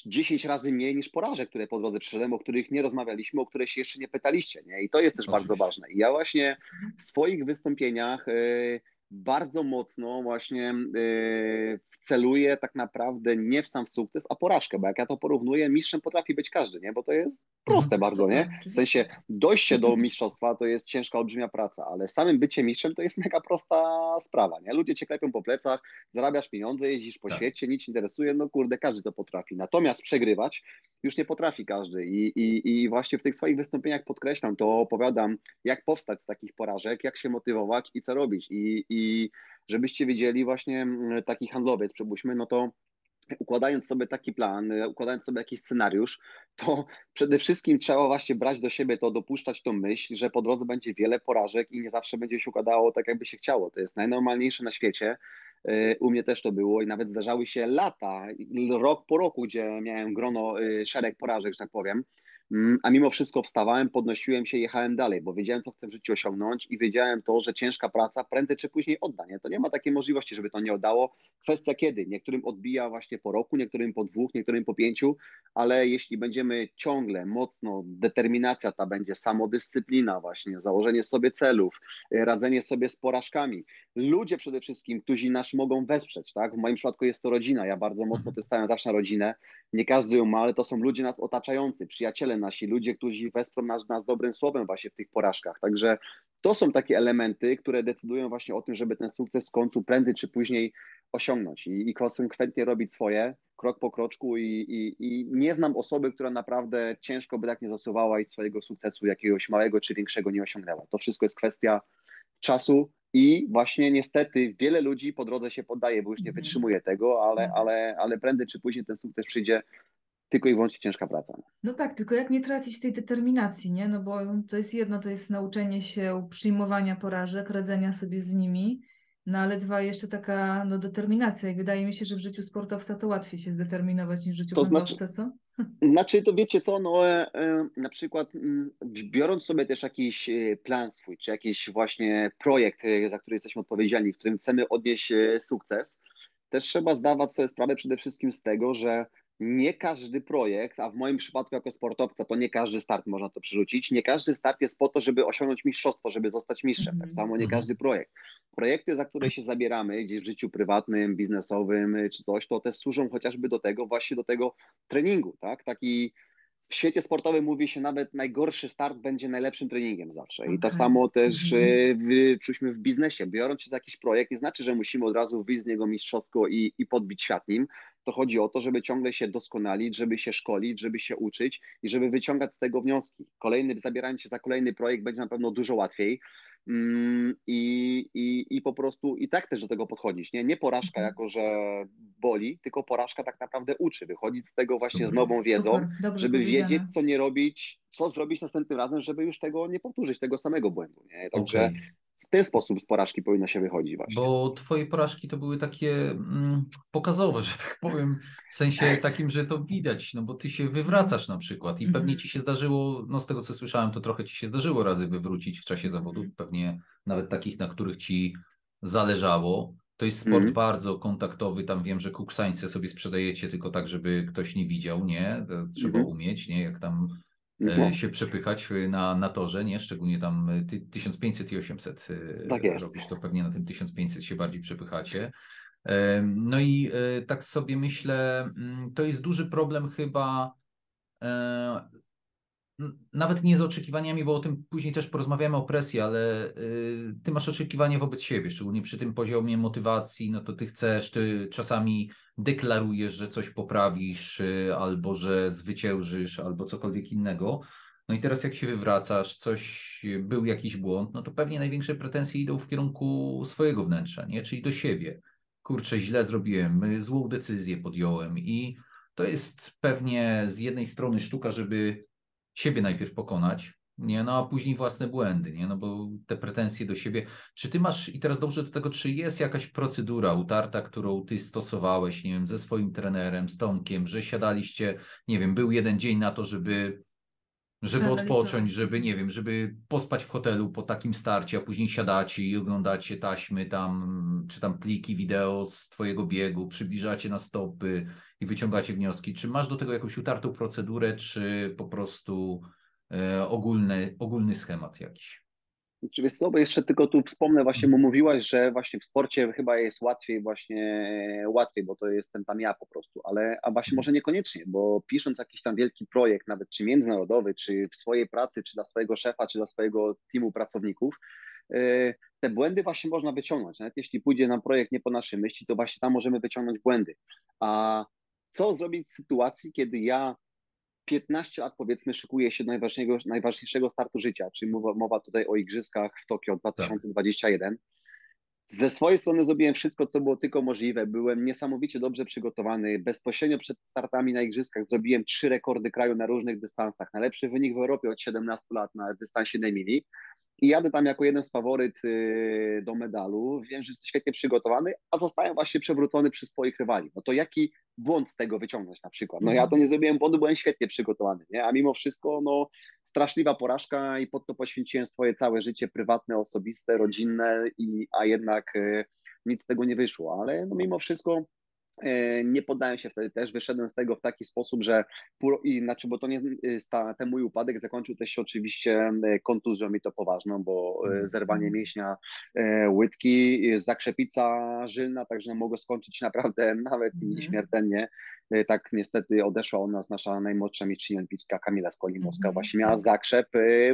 10 razy mniej niż porażek, które po drodze przeszedłem, o których nie rozmawialiśmy, o które się jeszcze nie pytaliście. Nie? I to jest też bardzo Oczywiście. ważne. I ja właśnie w swoich wystąpieniach y, bardzo mocno właśnie yy, celuje tak naprawdę nie w sam sukces, a porażkę, bo jak ja to porównuję, mistrzem potrafi być każdy, nie? Bo to jest proste Mhm, bardzo, super, nie? W oczywiście. sensie dojście do mistrzostwa to jest ciężka, olbrzymia praca, ale samym bycie mistrzem to jest mega prosta sprawa, nie? Ludzie cię klepią po plecach, zarabiasz pieniądze, jeździsz po Tak. świecie, nic interesuje, no kurde, każdy to potrafi. Natomiast przegrywać już nie potrafi każdy i, i, i właśnie w tych swoich wystąpieniach podkreślam to, opowiadam, jak powstać z takich porażek, jak się motywować i co robić. I, i żebyście wiedzieli, właśnie mm, taki handlowiec, przypuśćmy, no to układając sobie taki plan, e, układając sobie jakiś scenariusz, to przede wszystkim trzeba właśnie brać do siebie to, dopuszczać tą myśl, że po drodze będzie wiele porażek i nie zawsze będzie się układało tak, jakby się chciało. To jest najnormalniejsze na świecie. E, U mnie też to było i nawet zdarzały się lata, rok po roku, gdzie miałem grono, e, szereg porażek, że tak powiem. Mm, A mimo wszystko wstawałem, podnosiłem się, jechałem dalej, bo wiedziałem, co chcę w życiu osiągnąć i wiedziałem to, że ciężka praca prędzej czy później odda. Nie? To nie ma takiej możliwości, żeby to nie oddało. Kwestia kiedy. Niektórym odbija właśnie po roku, niektórym po dwóch, niektórym po pięciu, ale jeśli będziemy ciągle mocno, determinacja ta będzie, samodyscyplina właśnie, założenie sobie celów, y, radzenie sobie z porażkami. Ludzie przede wszystkim, którzy nas mogą wesprzeć, tak? W moim przypadku jest to rodzina. Ja bardzo mocno Mhm. to stawiam zawsze na rodzinę. Nie każdy ją ma, ale to są ludzie nas otaczający, przyjaciele nasi, ludzie, którzy wesprą nas, nas dobrym słowem właśnie w tych porażkach. Także to są takie elementy, które decydują właśnie o tym, żeby ten sukces w końcu prędzej czy później osiągnąć i, i konsekwentnie robić swoje, krok po kroczku i, i, i nie znam osoby, która naprawdę ciężko by tak nie zasuwała i swojego sukcesu jakiegoś małego czy większego nie osiągnęła. To wszystko jest kwestia czasu i właśnie niestety wiele ludzi po drodze się poddaje, bo już nie Mhm. wytrzymuje tego, ale, Tak. ale, ale prędzej czy później ten sukces przyjdzie tylko i wyłącznie ciężka praca. No tak, tylko jak nie tracić tej determinacji, nie? No bo to jest jedno, to jest nauczenie się przyjmowania porażek, radzenia sobie z nimi, no ale dwa, jeszcze taka no, determinacja i wydaje mi się, że w życiu sportowca to łatwiej się zdeterminować niż w życiu To znaczy- co? Znaczy, to wiecie co, no e, e, na przykład mm, biorąc sobie też jakiś e, plan swój, czy jakiś właśnie projekt, za który jesteśmy odpowiedzialni, w którym chcemy odnieść sukces, też trzeba zdawać sobie sprawę przede wszystkim z tego, że nie każdy projekt, a w moim przypadku jako sportowca to nie każdy start można to przerzucić, nie każdy start jest po to, żeby osiągnąć mistrzostwo, żeby zostać mistrzem, Mhm. tak samo nie Mhm. każdy projekt. Projekty, za które się zabieramy gdzieś w życiu prywatnym, biznesowym e, czy coś, to też służą chociażby do tego, właśnie do tego treningu, tak? Taki w świecie sportowym mówi się nawet najgorszy start będzie najlepszym treningiem zawsze. I tak Okej. samo też Mhm. e, w, przyjdźmy w biznesie. Biorąc się za jakiś projekt, nie znaczy, że musimy od razu wyjść z niego mistrzowsko i, i podbić świat nim. To chodzi o to, żeby ciągle się doskonalić, żeby się szkolić, żeby się uczyć i żeby wyciągać z tego wnioski. Kolejny, zabierając się za kolejny projekt będzie na pewno dużo łatwiej. Mm, I, i, I po prostu i tak też do tego podchodzić. Nie, nie porażka Mhm. jako, że boli, tylko porażka tak naprawdę uczy. Wychodzić z tego właśnie z Super. nową wiedzą, Super, żeby wiedzieć, co nie robić, co zrobić następnym razem, żeby już tego nie powtórzyć, tego samego błędu. Nie? Także Okej. W ten sposób z porażki powinno się wychodzić właśnie. Bo twoje porażki to były takie mm, pokazowe, że tak powiem, w sensie takim, że to widać, no bo ty się wywracasz na przykład i pewnie Mhm. ci się zdarzyło, no z tego co słyszałem, to trochę ci się zdarzyło razy wywrócić w czasie Mhm. zawodów, pewnie nawet takich, na których ci zależało. To jest sport Mhm. bardzo kontaktowy, tam wiem, że kuksańce sobie sprzedajecie tylko tak, żeby ktoś nie widział, nie? To trzeba Mhm. umieć, nie? Jak tam No, e, się przepychać na, na torze, nie? Szczególnie tam e, ty, 1500 i 800 e, Tak jest. robisz, to pewnie na tym 1500 się bardziej przepychacie. E, No i e, tak sobie myślę, mm, to jest duży problem chyba e, nawet nie z oczekiwaniami, bo o tym później też porozmawiamy o presji, ale y, ty masz oczekiwania wobec siebie, szczególnie przy tym poziomie motywacji, no to ty chcesz, ty czasami deklarujesz, że coś poprawisz, y, albo że zwyciężysz, albo cokolwiek innego. No i teraz jak się wywracasz, coś, był jakiś błąd, no to pewnie największe pretensje idą w kierunku swojego wnętrza, nie? Czyli do siebie. Kurczę, źle zrobiłem, y, złą decyzję podjąłem i to jest pewnie z jednej strony sztuka, żeby siebie najpierw pokonać, nie, no a później własne błędy, nie, no bo te pretensje do siebie. Czy ty masz, i teraz dobrze do tego, czy jest jakaś procedura utarta, którą ty stosowałeś, nie wiem, ze swoim trenerem, z Tomkiem, że siadaliście, nie wiem, był jeden dzień na to, żeby żeby odpocząć, żeby, nie wiem, żeby pospać w hotelu po takim starcie, a później siadacie i oglądacie taśmy tam, czy tam pliki wideo z twojego biegu, przybliżacie na stopy i wyciągacie wnioski. Czy masz do tego jakąś utartą procedurę, czy po prostu e, ogólny, ogólny schemat jakiś? Wiesz co, bo jeszcze tylko tu wspomnę, właśnie mu mówiłaś, że właśnie w sporcie chyba jest łatwiej właśnie, łatwiej, bo to jestem tam ja po prostu, ale a właśnie może niekoniecznie, bo pisząc jakiś tam wielki projekt, nawet czy międzynarodowy, czy w swojej pracy, czy dla swojego szefa, czy dla swojego teamu pracowników, yy, te błędy właśnie można wyciągnąć. Nawet jeśli pójdzie nam projekt nie po naszej myśli, to właśnie tam możemy wyciągnąć błędy. A co zrobić w sytuacji, kiedy ja 15 lat powiedzmy szykuje się do najważniejszego, najważniejszego startu życia, czyli mowa, mowa tutaj o Igrzyskach w Tokio 2021. Ze swojej strony zrobiłem wszystko, co było tylko możliwe. Byłem niesamowicie dobrze przygotowany. Bezpośrednio przed startami na Igrzyskach zrobiłem trzy rekordy kraju na różnych dystansach. Najlepszy wynik w Europie od 17 lat na dystansie Nemili i jadę tam jako jeden z faworyt y, do medalu. Wiem, że jestem świetnie przygotowany, a zostałem właśnie przewrócony przez swoich rywali. No to jaki błąd z tego wyciągnąć na przykład? No ja to nie zrobiłem błędu, byłem świetnie przygotowany, nie? a mimo wszystko no straszliwa porażka i pod to poświęciłem swoje całe życie prywatne, osobiste, rodzinne, i, a jednak y, nic z tego nie wyszło, ale no mimo wszystko nie poddałem się wtedy też, wyszedłem z tego w taki sposób, że i znaczy, bo to nie y, ten mój upadek zakończył też się oczywiście e, kontuzją mi to poważną, bo e, Mhm. zerwanie mięśnia łydki, zakrzepica żylna, także mogło skończyć naprawdę nawet i Mhm. śmiertelnie. Tak niestety odeszła od nas nasza najmłodsza mistrzyni olimpijska Kamila Skolimowska, Mhm, właśnie miała tak. zakrzep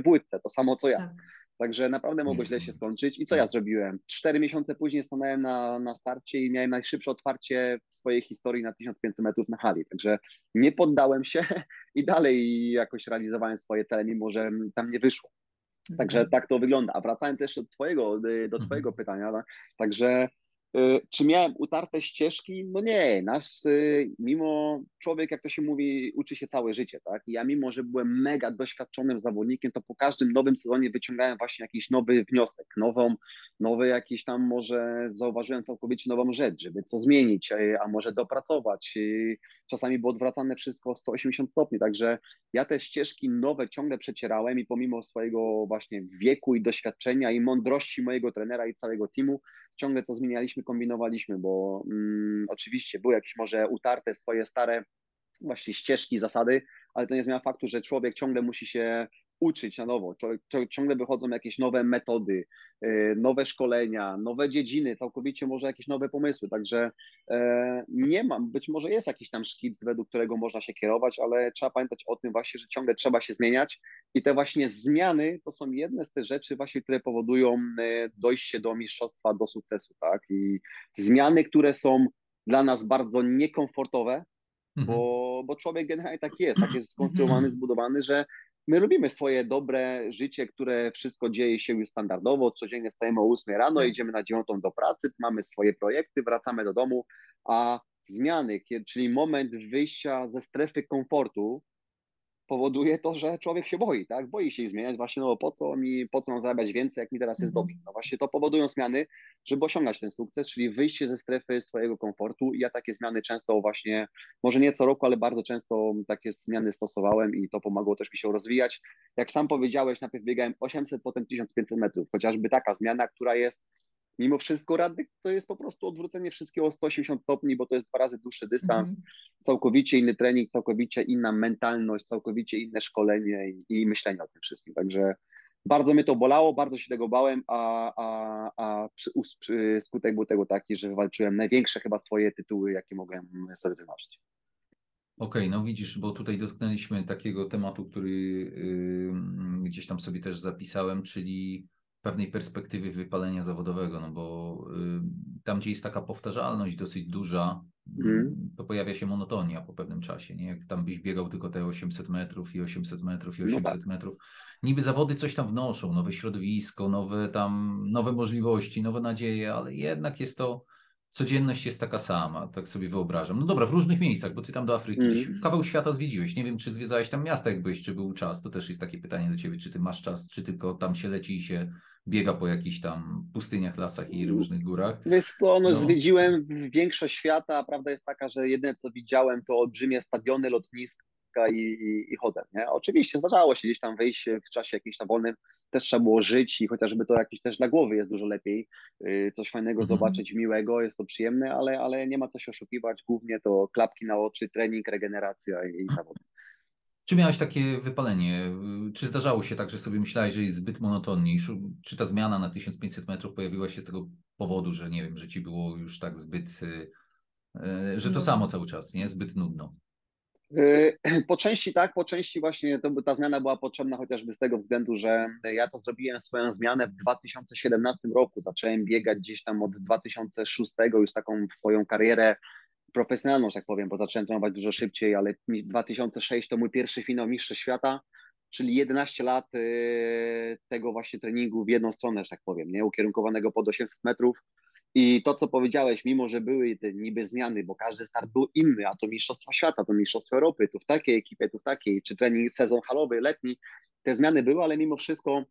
w łydce, to samo co ja. Tak. Także naprawdę mogło źle się skończyć. I co ja zrobiłem? Cztery miesiące później stanąłem na, na starcie i miałem najszybsze otwarcie w swojej historii na 1500 metrów na hali. Także nie poddałem się i dalej jakoś realizowałem swoje cele, mimo że tam nie wyszło. Także Mhm. tak to wygląda. A wracając też do twojego, do Mhm. twojego pytania, tak? także y, czy miałem utarte ścieżki? No nie, nasz, y, mimo człowiek, jak to się mówi, uczy się całe życie, tak? I ja mimo, że byłem mega doświadczonym zawodnikiem, to po każdym nowym sezonie wyciągałem właśnie jakiś nowy wniosek, nową, nowy jakiś tam może zauważyłem całkowicie nową rzecz, żeby co zmienić, y, a może dopracować. Y, Czasami było odwracane wszystko o 180 stopni, także ja te ścieżki nowe ciągle przecierałem i pomimo swojego właśnie wieku i doświadczenia i mądrości mojego trenera i całego teamu, ciągle to zmienialiśmy, kombinowaliśmy, bo mm, oczywiście były jakieś może utarte swoje stare właśnie ścieżki, zasady, ale to nie zmienia faktu, że człowiek ciągle musi się uczyć na nowo. Ciągle wychodzą jakieś nowe metody, y, nowe szkolenia, nowe dziedziny, całkowicie może jakieś nowe pomysły. Także e, nie mam, być może jest jakiś tam szkic, według którego można się kierować, ale trzeba pamiętać o tym właśnie, że ciągle trzeba się zmieniać i te właśnie zmiany to są jedne z tych rzeczy właśnie, które powodują e, dojście do mistrzostwa, do sukcesu, tak? I zmiany, które są dla nas bardzo niekomfortowe, Mhm. bo, bo człowiek generalnie tak jest, tak jest skonstruowany, zbudowany, że my lubimy swoje dobre życie, które wszystko dzieje się już standardowo, codziennie wstajemy o 8 rano, Tak. idziemy na 9 do pracy, mamy swoje projekty, wracamy do domu, a zmiany, czyli moment wyjścia ze strefy komfortu, powoduje to, że człowiek się boi, tak? Boi się ich zmieniać właśnie, no po co mi, po co mam zarabiać więcej, jak mi teraz jest Mhm. dobrze. No właśnie to powodują zmiany, żeby osiągać ten sukces, czyli wyjście ze strefy swojego komfortu. I ja takie zmiany często właśnie, może nie co roku, ale bardzo często takie zmiany stosowałem i to pomogło też mi się rozwijać. Jak sam powiedziałeś, najpierw biegałem 800, potem 1500 metrów. Chociażby taka zmiana, która jest mimo wszystko rady, to jest po prostu odwrócenie wszystkiego o 180 stopni, bo to jest dwa razy dłuższy dystans Mhm. całkowicie inny trening, całkowicie inna mentalność, całkowicie inne szkolenie i, i myślenie o tym wszystkim. Także bardzo mnie to bolało, bardzo się tego bałem, a, a, a przy, przy, skutek był tego taki, że wywalczyłem największe chyba swoje tytuły, jakie mogłem sobie wymarzyć. Okej, no widzisz, bo tutaj dotknęliśmy takiego tematu, który y, gdzieś tam sobie też zapisałem, czyli pewnej perspektywy wypalenia zawodowego, no bo y, tam, gdzie jest taka powtarzalność dosyć duża, y, to pojawia się monotonia po pewnym czasie, nie? Jak tam byś biegał tylko te 800 metrów i 800 metrów i No 800 tak. metrów. Niby zawody coś tam wnoszą, nowe środowisko, nowe tam, nowe możliwości, nowe nadzieje, ale jednak jest to codzienność jest taka sama, tak sobie wyobrażam. No dobra, w różnych miejscach, bo ty tam do Afryki gdzieś kawał świata zwiedziłeś. Nie wiem, czy zwiedzałeś tam miasta, jak byłeś, czy był czas. To też jest takie pytanie do ciebie, czy ty masz czas, czy tylko tam się leci i się biega po jakichś tam pustyniach, lasach i różnych górach. Wiesz co, no, No. zwiedziłem większość świata, a prawda jest taka, że jedyne co widziałem to olbrzymie stadiony, lotniska i, i, i hotel, nie? Oczywiście zdarzało się gdzieś tam wyjść w czasie jakimś tam wolnym, też trzeba było żyć i chociażby to jakieś też dla głowy jest dużo lepiej, yy, coś fajnego Mhm. zobaczyć, miłego, jest to przyjemne, ale, ale nie ma co się oszukiwać, głównie to klapki na oczy, trening, regeneracja i, i zawody. Czy miałeś takie wypalenie? Czy zdarzało się tak, że sobie myślałeś, że jest zbyt monotonnie? Czy ta zmiana na 1500 metrów pojawiła się z tego powodu, że nie wiem, że ci było już tak zbyt, y, y, że to Nudno. samo cały czas, nie? Zbyt nudno. Y, Po części tak, po części właśnie to, ta zmiana była potrzebna chociażby z tego względu, że ja to zrobiłem swoją zmianę w 2017 roku. Zacząłem biegać gdzieś tam od 2006 już taką swoją karierę profesjonalną, tak powiem, bo zacząłem trenować dużo szybciej, ale mi- 2006 to mój pierwszy finał Mistrzostw Świata, czyli 11 lat y, tego właśnie treningu w jedną stronę, że tak powiem, nie? ukierunkowanego pod 800 metrów. I to, co powiedziałeś, mimo że były te niby zmiany, bo każdy start był inny, a to Mistrzostwa Świata, to Mistrzostwa Europy, tu w takiej ekipie, tu w takiej, czy trening sezon halowy, letni, te zmiany były, ale mimo wszystko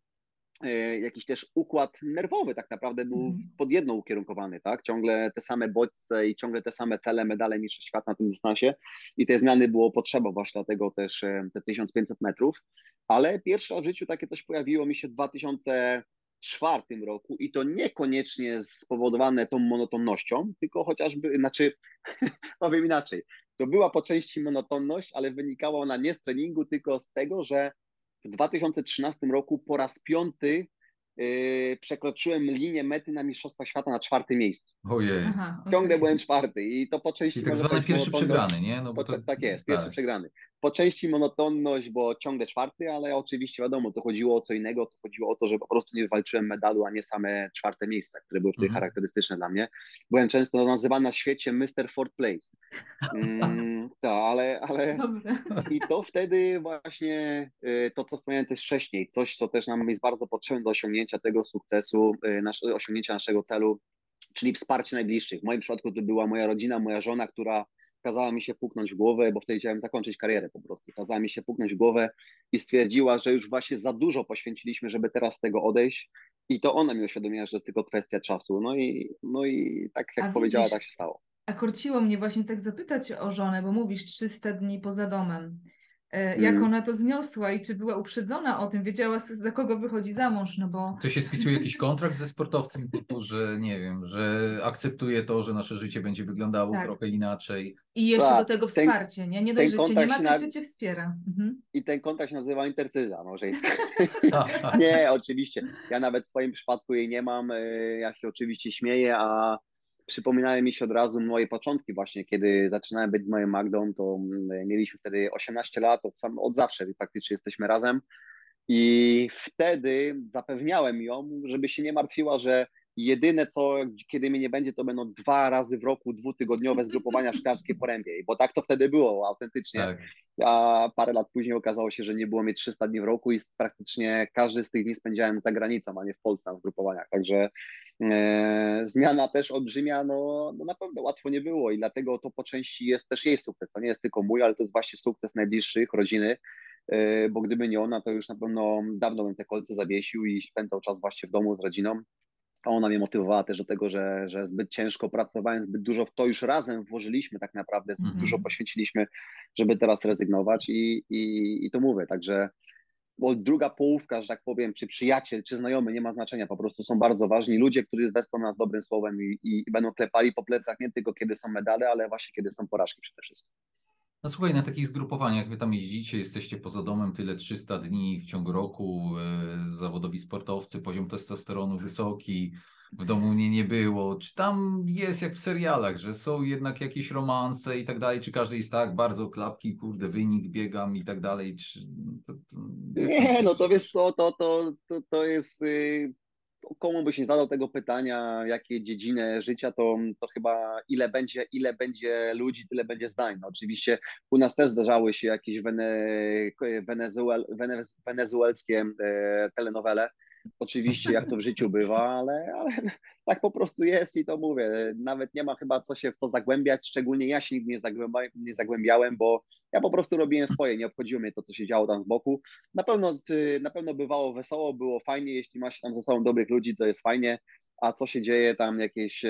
jakiś też układ nerwowy tak naprawdę był Mhm. pod jedną ukierunkowany, tak? Ciągle te same bodźce i ciągle te same cele, medale Mistrzostw Świata na tym dystansie i te zmiany było potrzeba właśnie dlatego też e, te 1500 metrów, ale pierwsze w życiu takie coś pojawiło mi się w 2004 roku i to niekoniecznie spowodowane tą monotonnością, tylko chociażby, znaczy, powiem inaczej, to była po części monotonność, ale wynikała ona nie z treningu, tylko z tego, że w 2013 roku po raz piąty yy, przekroczyłem linię mety na Mistrzostwach Świata na czwartym miejscu. Ojej. Aha, okej. Ciągle byłem czwarty i to po części... Czyli tak zwany pierwszy przegrany, nie? No po, to, tak jest, pierwszy przegrany. Po części monotonność, bo ciągle czwarty, ale oczywiście wiadomo, to chodziło o co innego, to chodziło o to, że po prostu nie walczyłem medalu, a nie same czwarte miejsca, które były wtedy Mhm. charakterystyczne dla mnie. Byłem często nazywany na świecie Mr. Ford Place. Mm, tak, ale, ale i to wtedy właśnie y, to, co wspomniałem też wcześniej, coś, co też nam jest bardzo potrzebne do osiągnięcia tego sukcesu, y, nasz, osiągnięcia naszego celu, czyli wsparcie najbliższych. W moim przypadku to była moja rodzina, moja żona, która kazała mi się puknąć w głowę, bo wtedy chciałem zakończyć karierę po prostu. Kazała mi się puknąć w głowę i stwierdziła, że już właśnie za dużo poświęciliśmy, żeby teraz z tego odejść. I to ona mi uświadomiła, że jest tylko kwestia czasu. No i, no i tak jak A powiedziała, widzisz, tak się stało. A korciło mnie właśnie tak zapytać o żonę, bo mówisz 300 dni poza domem. E, Jak Mm. ona to zniosła i czy była uprzedzona o tym? Wiedziała, za kogo wychodzi za mąż, no bo To się spisuje jakiś kontrakt ze sportowcem, typu, że nie wiem, że akceptuje to, że nasze życie będzie wyglądało Tak. trochę inaczej. i jeszcze Tak, do tego ten- wsparcie, nie? Nie dość, ten że cię nie ma, to na- cię wspiera. Mhm. I ten kontakt się nazywa intercyza małżeńska. Nie, oczywiście. Ja nawet w swoim przypadku jej nie mam. y, Ja się oczywiście śmieję, a przypominają mi się od razu moje początki właśnie, kiedy zaczynałem być z moją Magdą, to mm, mieliśmy wtedy 18 lat, od, sam, od zawsze praktycznie jesteśmy razem. I wtedy zapewniałem ją, żeby się nie martwiła, że jedyne co, kiedy mnie nie będzie, to będą dwa razy w roku dwutygodniowe zgrupowania w Szklarskiej Porębie, bo tak to wtedy było autentycznie Tak. a parę lat później okazało się, że nie było mnie 300 dni w roku i praktycznie każdy z tych dni spędziałem za granicą, a nie w Polsce na zgrupowaniach. Także e, zmiana też olbrzymia, no, no na pewno łatwo nie było i dlatego to po części jest też jej sukces. To nie jest tylko mój, ale to jest właśnie sukces najbliższych, rodziny, e, bo gdyby nie ona, to już na pewno dawno bym te kolce zawiesił i spędzał czas właśnie w domu z rodziną. A ona mnie motywowała też do tego, że, że zbyt ciężko pracowałem, zbyt dużo w to już razem włożyliśmy tak naprawdę, zbyt Mhm. dużo poświęciliśmy, żeby teraz rezygnować i, i, i to mówię. Także bo druga połówka, że tak powiem, czy przyjaciel, czy znajomy, nie ma znaczenia, po prostu są bardzo ważni ludzie, którzy wesprą nas dobrym słowem i, i, i będą klepali po plecach nie tylko kiedy są medale, ale właśnie kiedy są porażki przede wszystkim. No słuchaj, na takich zgrupowaniach wy tam jeździcie, jesteście poza domem tyle 300 dni w ciągu roku, e, zawodowi sportowcy, poziom testosteronu wysoki, w domu mnie nie było. Czy tam jest jak w serialach, że są jednak jakieś romanse i tak dalej, czy każdy jest tak, bardzo klapki, kurde, wynik, biegam i tak dalej, czy... To, to, Nie, no to wiesz co, to, to, to, to jest. y, Komu byś nie zadał tego pytania, jakie dziedziny życia, to, to chyba ile będzie, ile będzie ludzi, tyle będzie zdań. No, oczywiście u nas też zdarzały się jakieś wene, wenezuel, wenez, wenezuelskie e, telenowele. Oczywiście, jak to w życiu bywa, ale, ale tak po prostu jest i to mówię. Nawet nie ma chyba co się w to zagłębiać. Szczególnie ja się nigdy nie, zagłęba, nie zagłębiałem, bo ja po prostu robiłem swoje. Nie obchodziło mnie to, co się działo tam z boku. Na pewno, na pewno bywało wesoło, było fajnie, jeśli ma się tam ze sobą dobrych ludzi, to jest fajnie, a co się dzieje tam, jakieś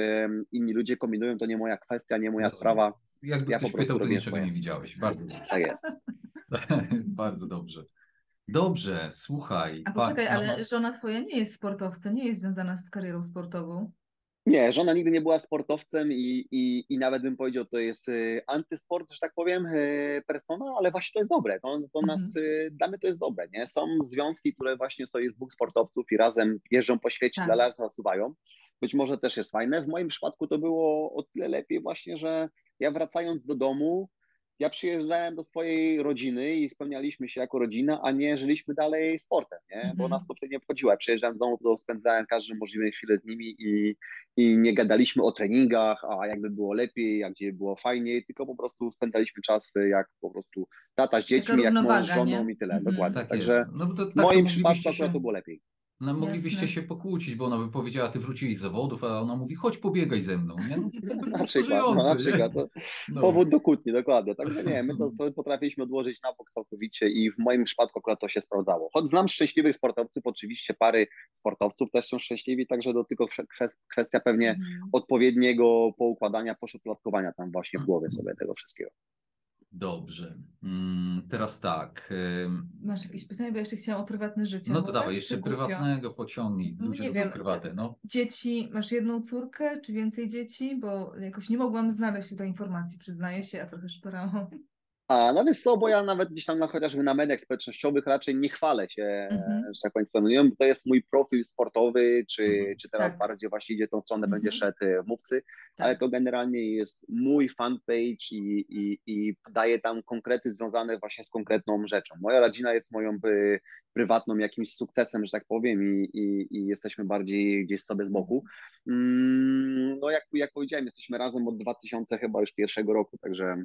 inni ludzie kombinują, to nie moja kwestia, nie moja No, sprawa, Jakby ja ktoś po prostu pytał, to niczego swoje. nie widziałeś. Bardzo dobrze. tak jest. Bardzo dobrze. Dobrze, słuchaj. A pa- poczekaj, no, ale no. żona twoja nie jest sportowcem, nie jest związana z karierą sportową. Nie, żona nigdy nie była sportowcem i, i, i nawet bym powiedział, to jest y, antysport, że tak powiem, y, persona, ale właśnie to jest dobre. To, to nas, y, dla mnie to jest dobre, nie? Są związki, które właśnie są, jest dwóch sportowców i razem jeżdżą po świecie, Tak. dla zasuwają. Być może też jest fajne. W moim przypadku to było o tyle lepiej właśnie, że ja wracając do domu, ja przyjeżdżałem do swojej rodziny i spełnialiśmy się jako rodzina, a nie żyliśmy dalej sportem, nie? bo Mhm. nas to wtedy nie obchodziło. Ja przyjeżdżałem do domu, to spędzałem każdą możliwą chwilę z nimi i, i nie gadaliśmy o treningach, a jakby było lepiej, a gdzie było fajniej, tylko po prostu spędzaliśmy czas jak po prostu tata z dziećmi, jak mąż z żoną nie? i tyle, Mhm. dokładnie. Tak Także. No, to, tak w moim przypadku się- akurat to było lepiej. No, moglibyście Jasne. się pokłócić, bo ona by powiedziała, ty wróciłeś z zawodów, a ona mówi, chodź pobiegaj ze mną. Nie? No, to Na przykład, no, na przykład. To, No. Powód do kłótni, dokładnie. Także nie, my to sobie potrafiliśmy odłożyć na bok całkowicie i w moim przypadku akurat to się sprawdzało. Choć znam szczęśliwych sportowców, oczywiście pary sportowców też są szczęśliwi, także to tylko kwes- kwestia pewnie Mhm. odpowiedniego poukładania, poszufladkowania tam właśnie w głowie sobie tego wszystkiego. Dobrze. Mm, teraz tak. Masz jakieś pytania, bo ja jeszcze chciałam o prywatne życie. No to dawaj, jeszcze prywatnego pociągnij. No Ludzie nie wiem. prywatę, no. Dzieci, masz jedną córkę, czy więcej dzieci? Bo jakoś nie mogłam znaleźć tutaj informacji, przyznaję się, a trochę szperałam. A no wiesz co, bo ja nawet gdzieś tam na, chociażby na mediach społecznościowych raczej nie chwalę się, Mhm. że tak Państwo mówią, bo to jest mój profil sportowy, czy, Mhm. czy teraz Tak. bardziej właśnie idzie tą stronę, Mhm. będzie szedł e, mówcy, ale Tak. to generalnie jest mój fanpage i, i, i daję tam konkrety związane właśnie z konkretną rzeczą. Moja rodzina jest moją y, prywatną jakimś sukcesem, że tak powiem i, i, i jesteśmy bardziej gdzieś sobie z boku. Mm, No jak, jak powiedziałem, jesteśmy razem od 2000 chyba już pierwszego roku, także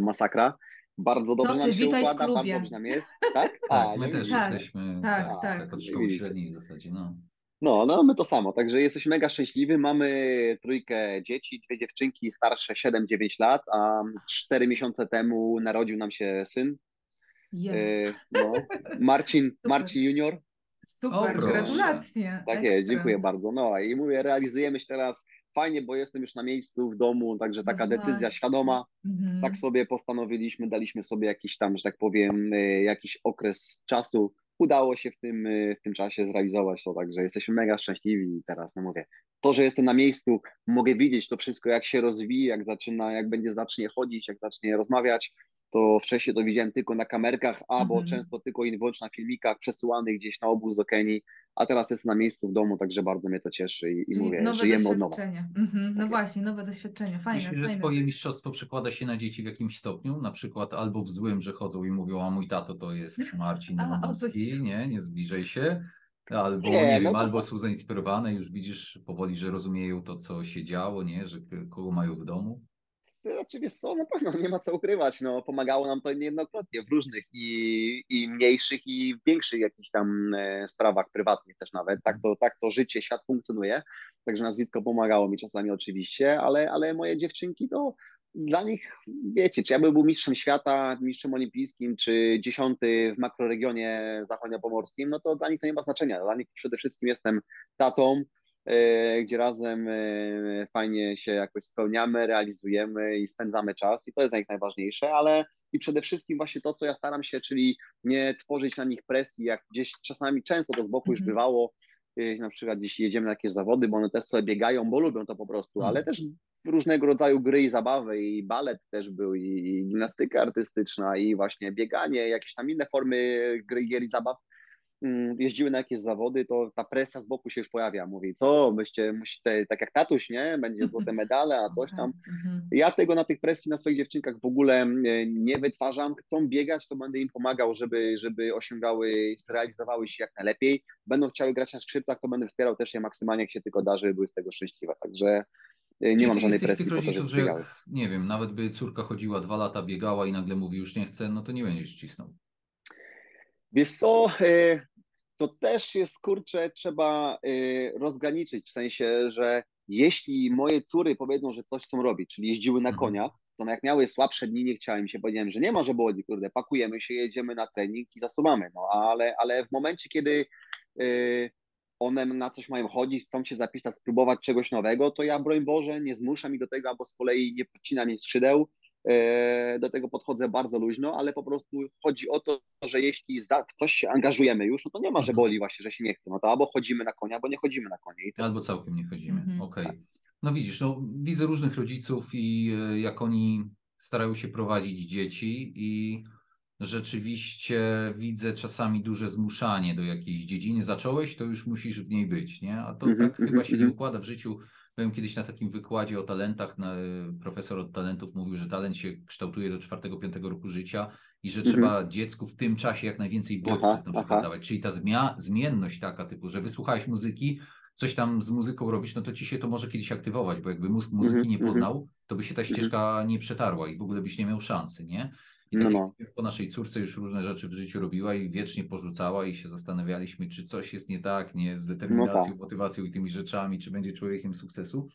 masakra. Bardzo dobrze ty, nam się witaj w układa, bardzo dobrze nam jest. Tak? Tak, my no też widzisz. Tak, jesteśmy tak, tak, tak. tak od szkoły Widzicie. średniej w zasadzie, no. No, no my to samo, także jesteśmy mega szczęśliwi. Mamy trójkę dzieci, dwie dziewczynki starsze 7-9 lat, a 4 miesiące temu narodził nam się syn. Jest. E, No, Marcin, Marcin Junior. Super, O, gratulacje. Tak jest, dziękuję bardzo. No i mówię, realizujemy się teraz fajnie, bo jestem już na miejscu w domu, także taka No decyzja świadoma. Mhm. Tak sobie postanowiliśmy, daliśmy sobie jakiś tam, że tak powiem, y, jakiś okres czasu. Udało się w tym, y, w tym czasie zrealizować to, także jesteśmy mega szczęśliwi teraz, no mówię, to, że jestem na miejscu, mogę widzieć to wszystko, jak się rozwija, jak zaczyna, jak będzie zacznie chodzić, jak zacznie rozmawiać, to wcześniej to widziałem tylko na kamerkach, albo Mhm. często tylko i wyłącznie na filmikach przesyłanych gdzieś na obóz do Kenii, a teraz jest na miejscu w domu, także bardzo mnie to cieszy i, i mówię, nowe żyjemy od nowa. doświadczenie. Mhm. No Tak właśnie, nowe doświadczenie. Fajne, że fajne. twoje mistrzostwo przekłada się na dzieci w jakimś stopniu? Na przykład albo w złym, że chodzą i mówią, a mój tato to jest Marcin ci- nie, nie zbliżaj się. Albo, Nie, nie, no wiem, to albo są zainspirowane, już widzisz powoli, że rozumieją to, co się działo, nie, że kogo mają w domu. Znaczy, wiesz co, na pewno nie ma co ukrywać, no, pomagało nam to niejednokrotnie w różnych i, i mniejszych i większych jakichś tam e, sprawach prywatnych też nawet, tak to, tak to życie, świat funkcjonuje, także nazwisko pomagało mi czasami oczywiście, ale, ale moje dziewczynki to dla nich, wiecie, czy ja bym był mistrzem świata, mistrzem olimpijskim, czy dziesiąty w makroregionie zachodniopomorskim, no to dla nich to nie ma znaczenia, dla nich przede wszystkim jestem tatą, gdzie razem e, fajnie się jakoś spełniamy, realizujemy i spędzamy czas i to jest nich najważniejsze, ale i przede wszystkim właśnie to, co ja staram się, czyli nie tworzyć na nich presji, jak gdzieś czasami często to z boku już Mhm. bywało, e, na przykład gdzieś jedziemy na jakieś zawody, bo one też sobie biegają, bo lubią to po prostu, Mhm. ale też różnego rodzaju gry i zabawy i balet też był i, gimnastyka artystyczna i właśnie bieganie, jakieś tam inne formy gry, gier i zabaw jeździły na jakieś zawody, to ta presja z boku się już pojawia. Mówi, co, byście, musicie, tak jak tatuś, nie? Będzie złote medale, a coś tam. Mhm. Ja tego na tych presji na swoich dziewczynkach w ogóle e, nie wytwarzam. Chcą biegać, to będę im pomagał, żeby, żeby osiągały, zrealizowały się jak najlepiej. Będą chciały grać na skrzypcach, to będę wspierał też je maksymalnie, jak się tylko da, żeby były z tego szczęśliwe. Także e, nie Czyli mam żadnej jesteś z presji tych po to, rodziców, że jak, nie wiem, nawet by córka chodziła dwa lata, biegała i nagle mówi już nie chce, no to nie będziesz cisnął. Wiesz co, e, to też jest, kurczę, trzeba e, rozgraniczyć, w sensie, że jeśli moje córy powiedzą, że coś chcą robić, czyli jeździły na Mhm. koniach, to jak miały słabsze dni, nie chciałem się, powiedziałem, że nie ma, że boli, kurde, pakujemy się, jedziemy na trening i zasuwamy, no ale, ale w momencie, kiedy e, one na coś mają chodzić, chcą się zapisać, spróbować czegoś nowego, to ja, broń Boże, nie zmuszam ich do tego, albo z kolei nie podcinam im skrzydeł, do tego podchodzę bardzo luźno, ale po prostu chodzi o to, że jeśli za, w coś się angażujemy już, no to nie ma, że Mhm. boli właśnie, że się nie chce. No to albo chodzimy na konia, albo nie chodzimy na konie. I tyle. Albo całkiem nie chodzimy. Mhm. Okej. No widzisz, no, widzę różnych rodziców i e, jak oni starają się prowadzić dzieci i rzeczywiście widzę czasami duże zmuszanie do jakiejś dziedziny. Zacząłeś, to już musisz w niej być, nie? A to Mhm, tak mhm, chyba się nie mhm. układa w życiu. Byłem kiedyś na takim wykładzie o talentach. Na, profesor od talentów mówił, że talent się kształtuje do czwartego, piątego roku życia i że Mhm. trzeba dziecku w tym czasie jak najwięcej bodźców Aha, na przykład aha. dawać. Czyli ta zmia- zmienność taka typu, że wysłuchałeś muzyki, coś tam z muzyką robisz, no to ci się to może kiedyś aktywować, bo jakby mózg muzyki Mhm, nie mhm. poznał, to by się ta Mhm. ścieżka nie przetarła i w ogóle byś nie miał szansy, nie? I No, tak no. jak po naszej córce już różne rzeczy w życiu robiła i wiecznie porzucała i się zastanawialiśmy, czy coś jest nie tak, nie, z determinacją, tak. motywacją i tymi rzeczami, czy będzie człowiekiem sukcesu.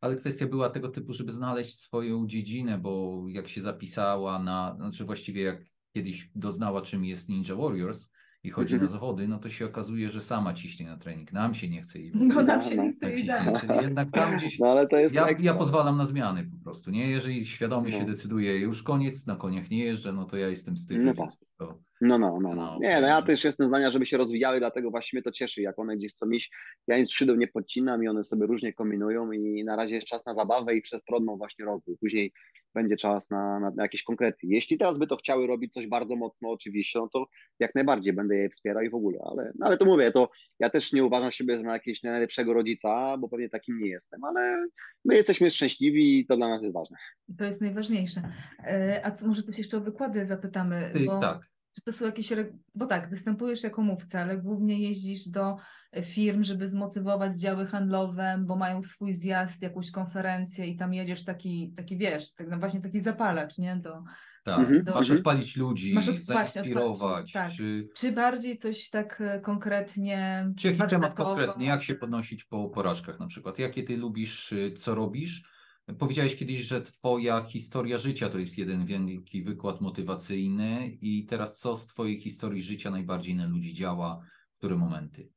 Ale kwestia była tego typu, żeby znaleźć swoją dziedzinę, bo jak się zapisała na, znaczy właściwie jak kiedyś doznała, czym jest Ninja Warriors i chodzi Mhm. na zawody, no to się okazuje, że sama ciśnie na trening. Nam się nie chce jej w No nam się nie chce jej dać. Tak, Czyli jednak tam gdzieś No ale to jest ja, ja pozwalam na zmiany po prostu, nie? Jeżeli świadomie się No. decyduje, już koniec, na koniach nie jeżdżę, no to ja jestem z tych No rodziców. To, No, no, no, No. Nie, no ja też jestem zdania, żeby się rozwijały, dlatego właśnie mnie to cieszy, jak one gdzieś chcą iść. Ja im skrzydeł nie podcinam i one sobie różnie kombinują i na razie jest czas na zabawę i przestronną właśnie rozwój. Później będzie czas na, na, na jakieś konkrety. Jeśli teraz by to chciały robić coś bardzo mocno oczywiście, no to jak najbardziej będę je wspierał i w ogóle, ale, no ale to mówię, to ja też nie uważam siebie za jakiegoś najlepszego rodzica, bo pewnie takim nie jestem, ale my jesteśmy szczęśliwi i to dla nas jest ważne. To jest najważniejsze. E, A co, może coś jeszcze o wykłady zapytamy? ty, bo... tak, Czy to są jakieś, bo tak, występujesz jako mówca, ale głównie jeździsz do firm, żeby zmotywować działy handlowe, bo mają swój zjazd, jakąś konferencję i tam jedziesz taki, taki wiesz, tak, no właśnie taki zapalacz, nie? Do, tak. Mhm, Masz mhm. odpalić ludzi, Masz od- zainspirować, odpalić, tak. czy, czy bardziej coś tak e, konkretnie czy jaki temat konkretnie, jak się podnosić po porażkach na przykład, jakie ty lubisz, y, co robisz? Powiedziałeś kiedyś, że twoja historia życia to jest jeden wielki wykład motywacyjny i teraz co z twojej historii życia najbardziej na ludzi działa, w które momenty?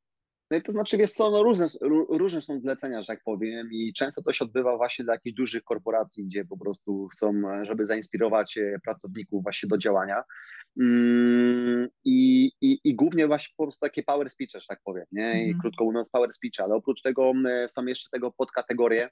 No i to znaczy, wiesz co, no różne, ró- różne są zlecenia, że tak powiem i często to się odbywa właśnie dla jakichś dużych korporacji, gdzie po prostu chcą, e, żeby zainspirować e, pracowników właśnie do działania Mm, i, i, i głównie właśnie po prostu takie power speeche, że tak powiem, nie, i Mhm. krótko mówiąc power speeche, ale oprócz tego mm, są jeszcze tego podkategorie, e,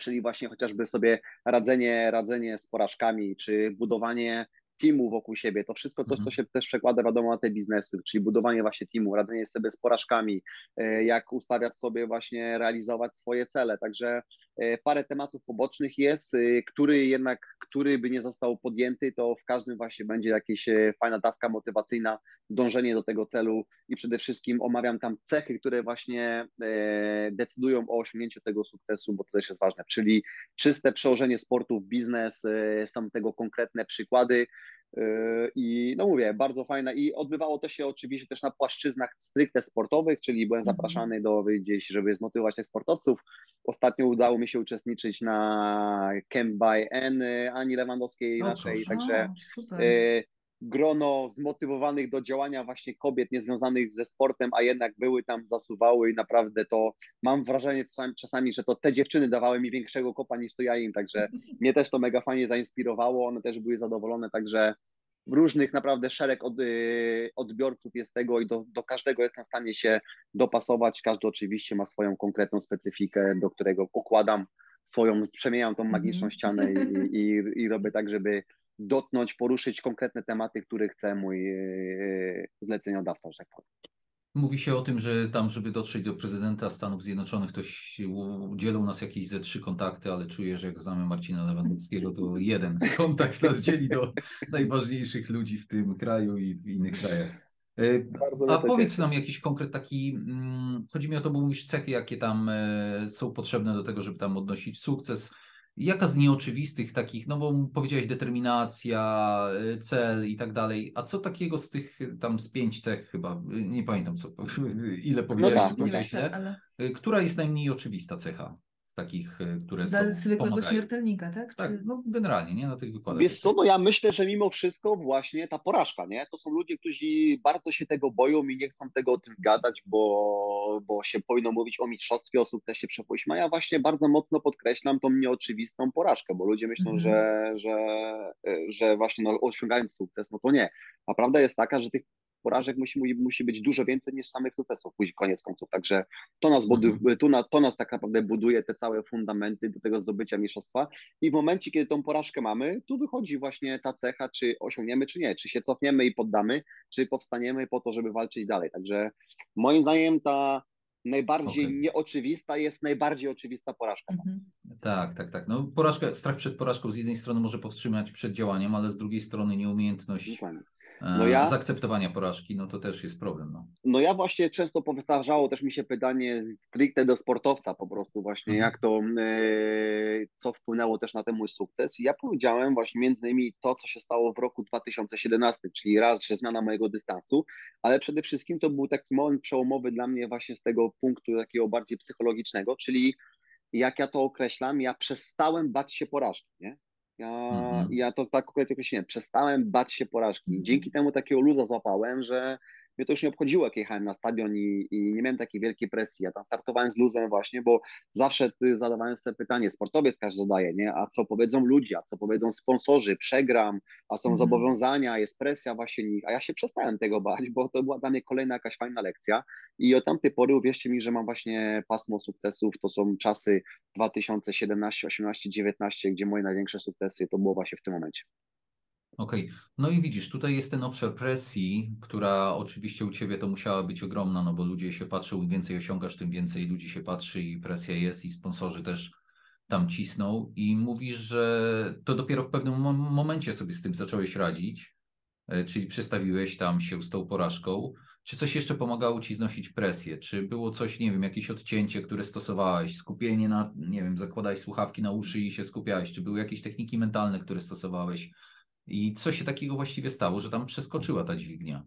czyli właśnie chociażby sobie radzenie, radzenie z porażkami, czy budowanie teamu wokół siebie, to wszystko to, Mhm. to się też przekłada wiadomo na te biznesy, czyli budowanie właśnie teamu, radzenie sobie z porażkami, e, jak ustawiać sobie właśnie, realizować swoje cele, także e, parę tematów pobocznych jest, e, który jednak, który by nie został podjęty, to w każdym właśnie będzie jakaś fajna dawka motywacyjna, dążenie do tego celu i przede wszystkim omawiam tam cechy, które właśnie decydują o osiągnięciu tego sukcesu, bo to też jest ważne, czyli czyste przełożenie sportu w biznes, są tego konkretne przykłady. E, I no mówię, bardzo fajne. I odbywało to się oczywiście też na płaszczyznach stricte sportowych, czyli byłem Mhm. zapraszany do gdzieś, żeby zmotywować tych sportowców. Ostatnio udało mi się uczestniczyć na Camp by N Ani Lewandowskiej O, naszej, proszę. także super. Grono zmotywowanych do działania właśnie kobiet niezwiązanych ze sportem, a jednak były tam, zasuwały i naprawdę to mam wrażenie czasami- czasami, że to te dziewczyny dawały mi większego kopa niż to ja im, także mnie też to mega fajnie zainspirowało, one też były zadowolone, także różnych naprawdę szereg od, y, odbiorców jest tego i do, do każdego jestem w stanie się dopasować, każdy oczywiście ma swoją konkretną specyfikę, do którego układam swoją, przemieniam tą magiczną Mhm. ścianę i, i, i robię tak, żeby dotknąć, poruszyć konkretne tematy, które chce mój yy, zleceniodawca, że tak powiem. Mówi się o tym, że tam, żeby dotrzeć do prezydenta Stanów Zjednoczonych, to się udzielą nas jakieś ze trzy kontakty, ale czuję, że jak znamy Marcina Lewandowskiego, to jeden kontakt nas dzieli do najważniejszych ludzi w tym kraju i w innych krajach. E, Bardzo A powiedz nam jakiś konkret taki, mm, chodzi mi o to, bo mówisz cechy, jakie tam e, są potrzebne do tego, żeby tam odnosić sukces. Jaka z nieoczywistych takich, no bo powiedziałeś determinacja, e, cel i tak dalej, a co takiego z tych e, tam z pięć cech chyba, e, nie pamiętam co, ile powiedziałeś, tak. czy powiedziałeś ale która jest najmniej oczywista cecha takich, y, które Dla są, zwykłego pomagają. śmiertelnika, tak? Tak, Czy... no generalnie, nie? Na tych wykładach. Wiesz co, no ja myślę, że mimo wszystko właśnie ta porażka, nie? To są ludzie, którzy bardzo się tego boją i nie chcą tego o tym gadać, bo, bo się powinno mówić o mistrzostwie, o sukcesie przepłyśmy, a ja właśnie bardzo mocno podkreślam tą nieoczywistą porażkę, bo ludzie myślą, Mhm. że, że, że właśnie no, osiągając sukces, no to nie. A prawda jest taka, że tych porażek musi, musi być dużo więcej niż samych sukcesów, później koniec końców. Także to nas, Mhm. tu na, to nas tak naprawdę buduje te całe fundamenty do tego zdobycia mistrzostwa. I w momencie, kiedy tą porażkę mamy, tu wychodzi właśnie ta cecha, czy osiągniemy, czy nie, czy się cofniemy i poddamy, czy powstaniemy po to, żeby walczyć dalej. Także moim zdaniem ta najbardziej Okej. nieoczywista jest najbardziej oczywista porażka. Mhm. Tak, tak, tak. No porażka, strach przed porażką z jednej strony może powstrzymać przed działaniem, ale z drugiej strony nieumiejętność Dokładnie. E, No ja- zaakceptowania porażki, no to też jest problem. No. No ja właśnie często powtarzało też mi się pytanie stricte do sportowca po prostu właśnie, Mhm. jak to, e, co wpłynęło też na ten mój sukces. I ja powiedziałem właśnie między innymi to, co się stało w roku 2017, czyli raz, że zmiana mojego dystansu, ale przede wszystkim to był taki moment przełomowy dla mnie właśnie z tego punktu takiego bardziej psychologicznego, czyli jak ja to określam, ja przestałem bać się porażki, nie? Ja, Mhm. ja to tak konkretnie określiłem, przestałem bać się porażki. Dzięki temu takiego luza złapałem, że mnie to już nie obchodziło, jak jechałem na stadion i, i nie miałem takiej wielkiej presji. Ja tam startowałem z luzem właśnie, bo zawsze zadawałem sobie pytanie, sportowiec każdy zadaje, nie? A co powiedzą ludzie, a co powiedzą sponsorzy, przegram, a są Mhm. zobowiązania, jest presja właśnie nich, a ja się przestałem tego bać, bo to była dla mnie kolejna jakaś fajna lekcja i od tamtej pory uwierzcie mi, że mam właśnie pasmo sukcesów, to są czasy 2017, 18, 19, gdzie moje największe sukcesy to było właśnie w tym momencie. Okej, no i widzisz, tutaj jest ten obszar presji, która oczywiście u Ciebie to musiała być ogromna, no bo ludzie się patrzą, im więcej osiągasz, tym więcej ludzi się patrzy i presja jest i sponsorzy też tam cisną i mówisz, że to dopiero w pewnym mom- momencie sobie z tym zacząłeś radzić, e, czyli przestawiłeś tam się z tą porażką. Czy coś jeszcze pomagało Ci znosić presję? Czy było coś, nie wiem, jakieś odcięcie, które stosowałeś, skupienie na, nie wiem, zakładałeś słuchawki na uszy i się skupiałeś? Czy były jakieś techniki mentalne, które stosowałeś? I co się takiego właściwie stało, że tam przeskoczyła ta dźwignia?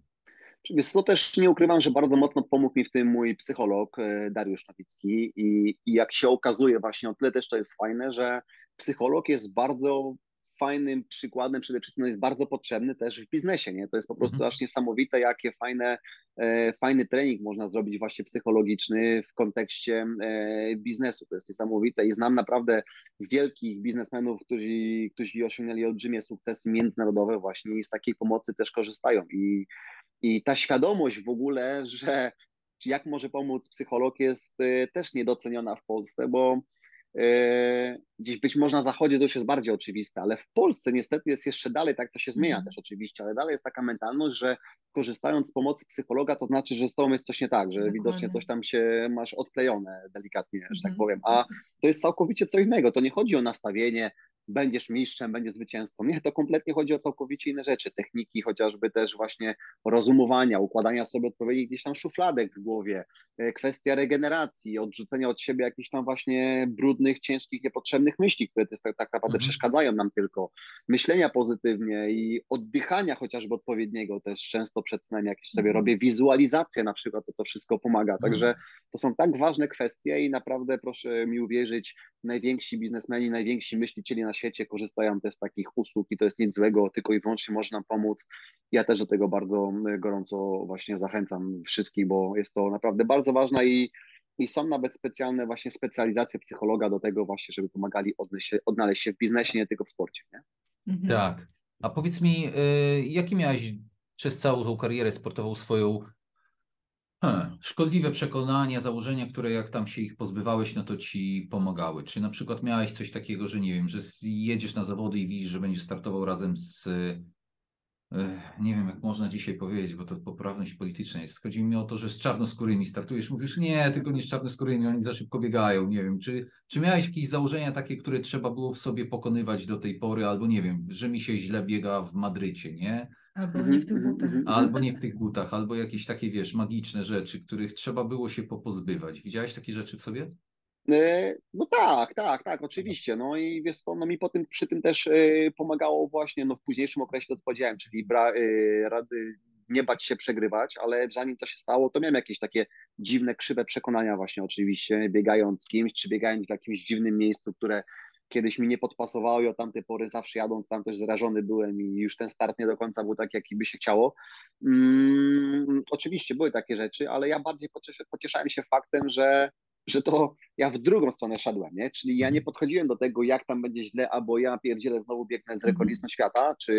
Wiesz co, też nie ukrywam, że bardzo mocno pomógł mi w tym mój psycholog e, Dariusz Nowicki i, i jak się okazuje właśnie o tyle też to jest fajne, że psycholog jest bardzo fajnym przykładem, przede wszystkim no jest bardzo potrzebny też w biznesie, nie? To jest po prostu Mhm. aż niesamowite, jakie fajne, e, fajny trening można zrobić właśnie psychologiczny w kontekście e, biznesu. To jest niesamowite i znam naprawdę wielkich biznesmenów, którzy, którzy osiągnęli olbrzymie sukcesy międzynarodowe właśnie i z takiej pomocy też korzystają i i ta świadomość w ogóle, że jak może pomóc psycholog, jest y, też niedoceniona w Polsce, bo gdzieś być może na zachodzie to już jest bardziej oczywiste, ale w Polsce niestety jest jeszcze dalej, tak to się zmienia Mhm. też oczywiście, ale dalej jest taka mentalność, że korzystając z pomocy psychologa, to znaczy, że z tobą jest coś nie tak, że Dokładnie. widocznie coś tam się masz odklejone delikatnie, że tak Mhm. powiem. A to jest całkowicie co innego. To nie chodzi o nastawienie, będziesz mistrzem, będziesz zwycięzcą. Nie, to kompletnie chodzi o całkowicie inne rzeczy. Techniki chociażby też właśnie rozumowania, układania sobie odpowiednich gdzieś tam szufladek w głowie, e, kwestia regeneracji, odrzucenia od siebie jakichś tam właśnie brudnych, ciężkich, niepotrzebnych myśli, które tak, tak naprawdę Mhm. przeszkadzają nam tylko. Myślenia pozytywnie i oddychania chociażby odpowiedniego też często przed snem jakieś sobie Mhm. robię wizualizację na przykład, to to wszystko pomaga. Także Mhm. to są tak ważne kwestie i naprawdę proszę mi uwierzyć, najwięksi biznesmeni, najwięksi myślicieli na świecie korzystają też z takich usług i to jest nic złego, tylko i wyłącznie można pomóc. Ja też do tego bardzo y, gorąco właśnie zachęcam wszystkich, bo jest to naprawdę bardzo ważne i, i są nawet specjalne właśnie specjalizacje psychologa do tego właśnie, żeby pomagali odnaleźć się, odnaleźć się w biznesie, nie tylko w sporcie. Nie? Tak. A powiedz mi, y, jaki miałeś przez całą tą karierę sportową swoją hmm, szkodliwe przekonania, założenia, które jak tam się ich pozbywałeś, no to ci pomagały? Czy na przykład miałeś coś takiego, że nie wiem, że jedziesz na zawody i widzisz, że będziesz startował razem z nie wiem, jak można dzisiaj powiedzieć, bo to poprawność polityczna jest. Chodzi mi o to, że z czarnoskórymi startujesz, mówisz, nie, tylko nie z czarnoskórymi, oni za szybko biegają, nie wiem, czy, czy miałeś jakieś założenia takie, które trzeba było w sobie pokonywać do tej pory, albo nie wiem, że mi się źle biega w Madrycie, nie? Albo Mhm, nie w tych mhm, butach. mhm. Albo nie w tych butach, albo jakieś takie, wiesz, magiczne rzeczy, których trzeba było się popozbywać. Widziałeś takie rzeczy w sobie? E, No tak, tak, tak, oczywiście. No i wiesz co, no mi po tym, przy tym też e, pomagało właśnie no w późniejszym okresie, to co powiedziałem, czyli bra, e, rady, nie bać się przegrywać, ale zanim to się stało, to miałem jakieś takie dziwne, krzywe przekonania właśnie oczywiście, biegając z kimś, czy biegając w jakimś dziwnym miejscu, które kiedyś mi nie podpasowało i od tamtej pory zawsze jadąc tam też zrażony byłem i już ten start nie do końca był tak, jaki by się chciało. Mm, oczywiście były takie rzeczy, ale ja bardziej pocieszałem się faktem, że że to ja w drugą stronę szedłem, nie? Czyli ja nie podchodziłem do tego, jak tam będzie źle, albo ja pierdzielę znowu biegnę z rekordistą świata, czy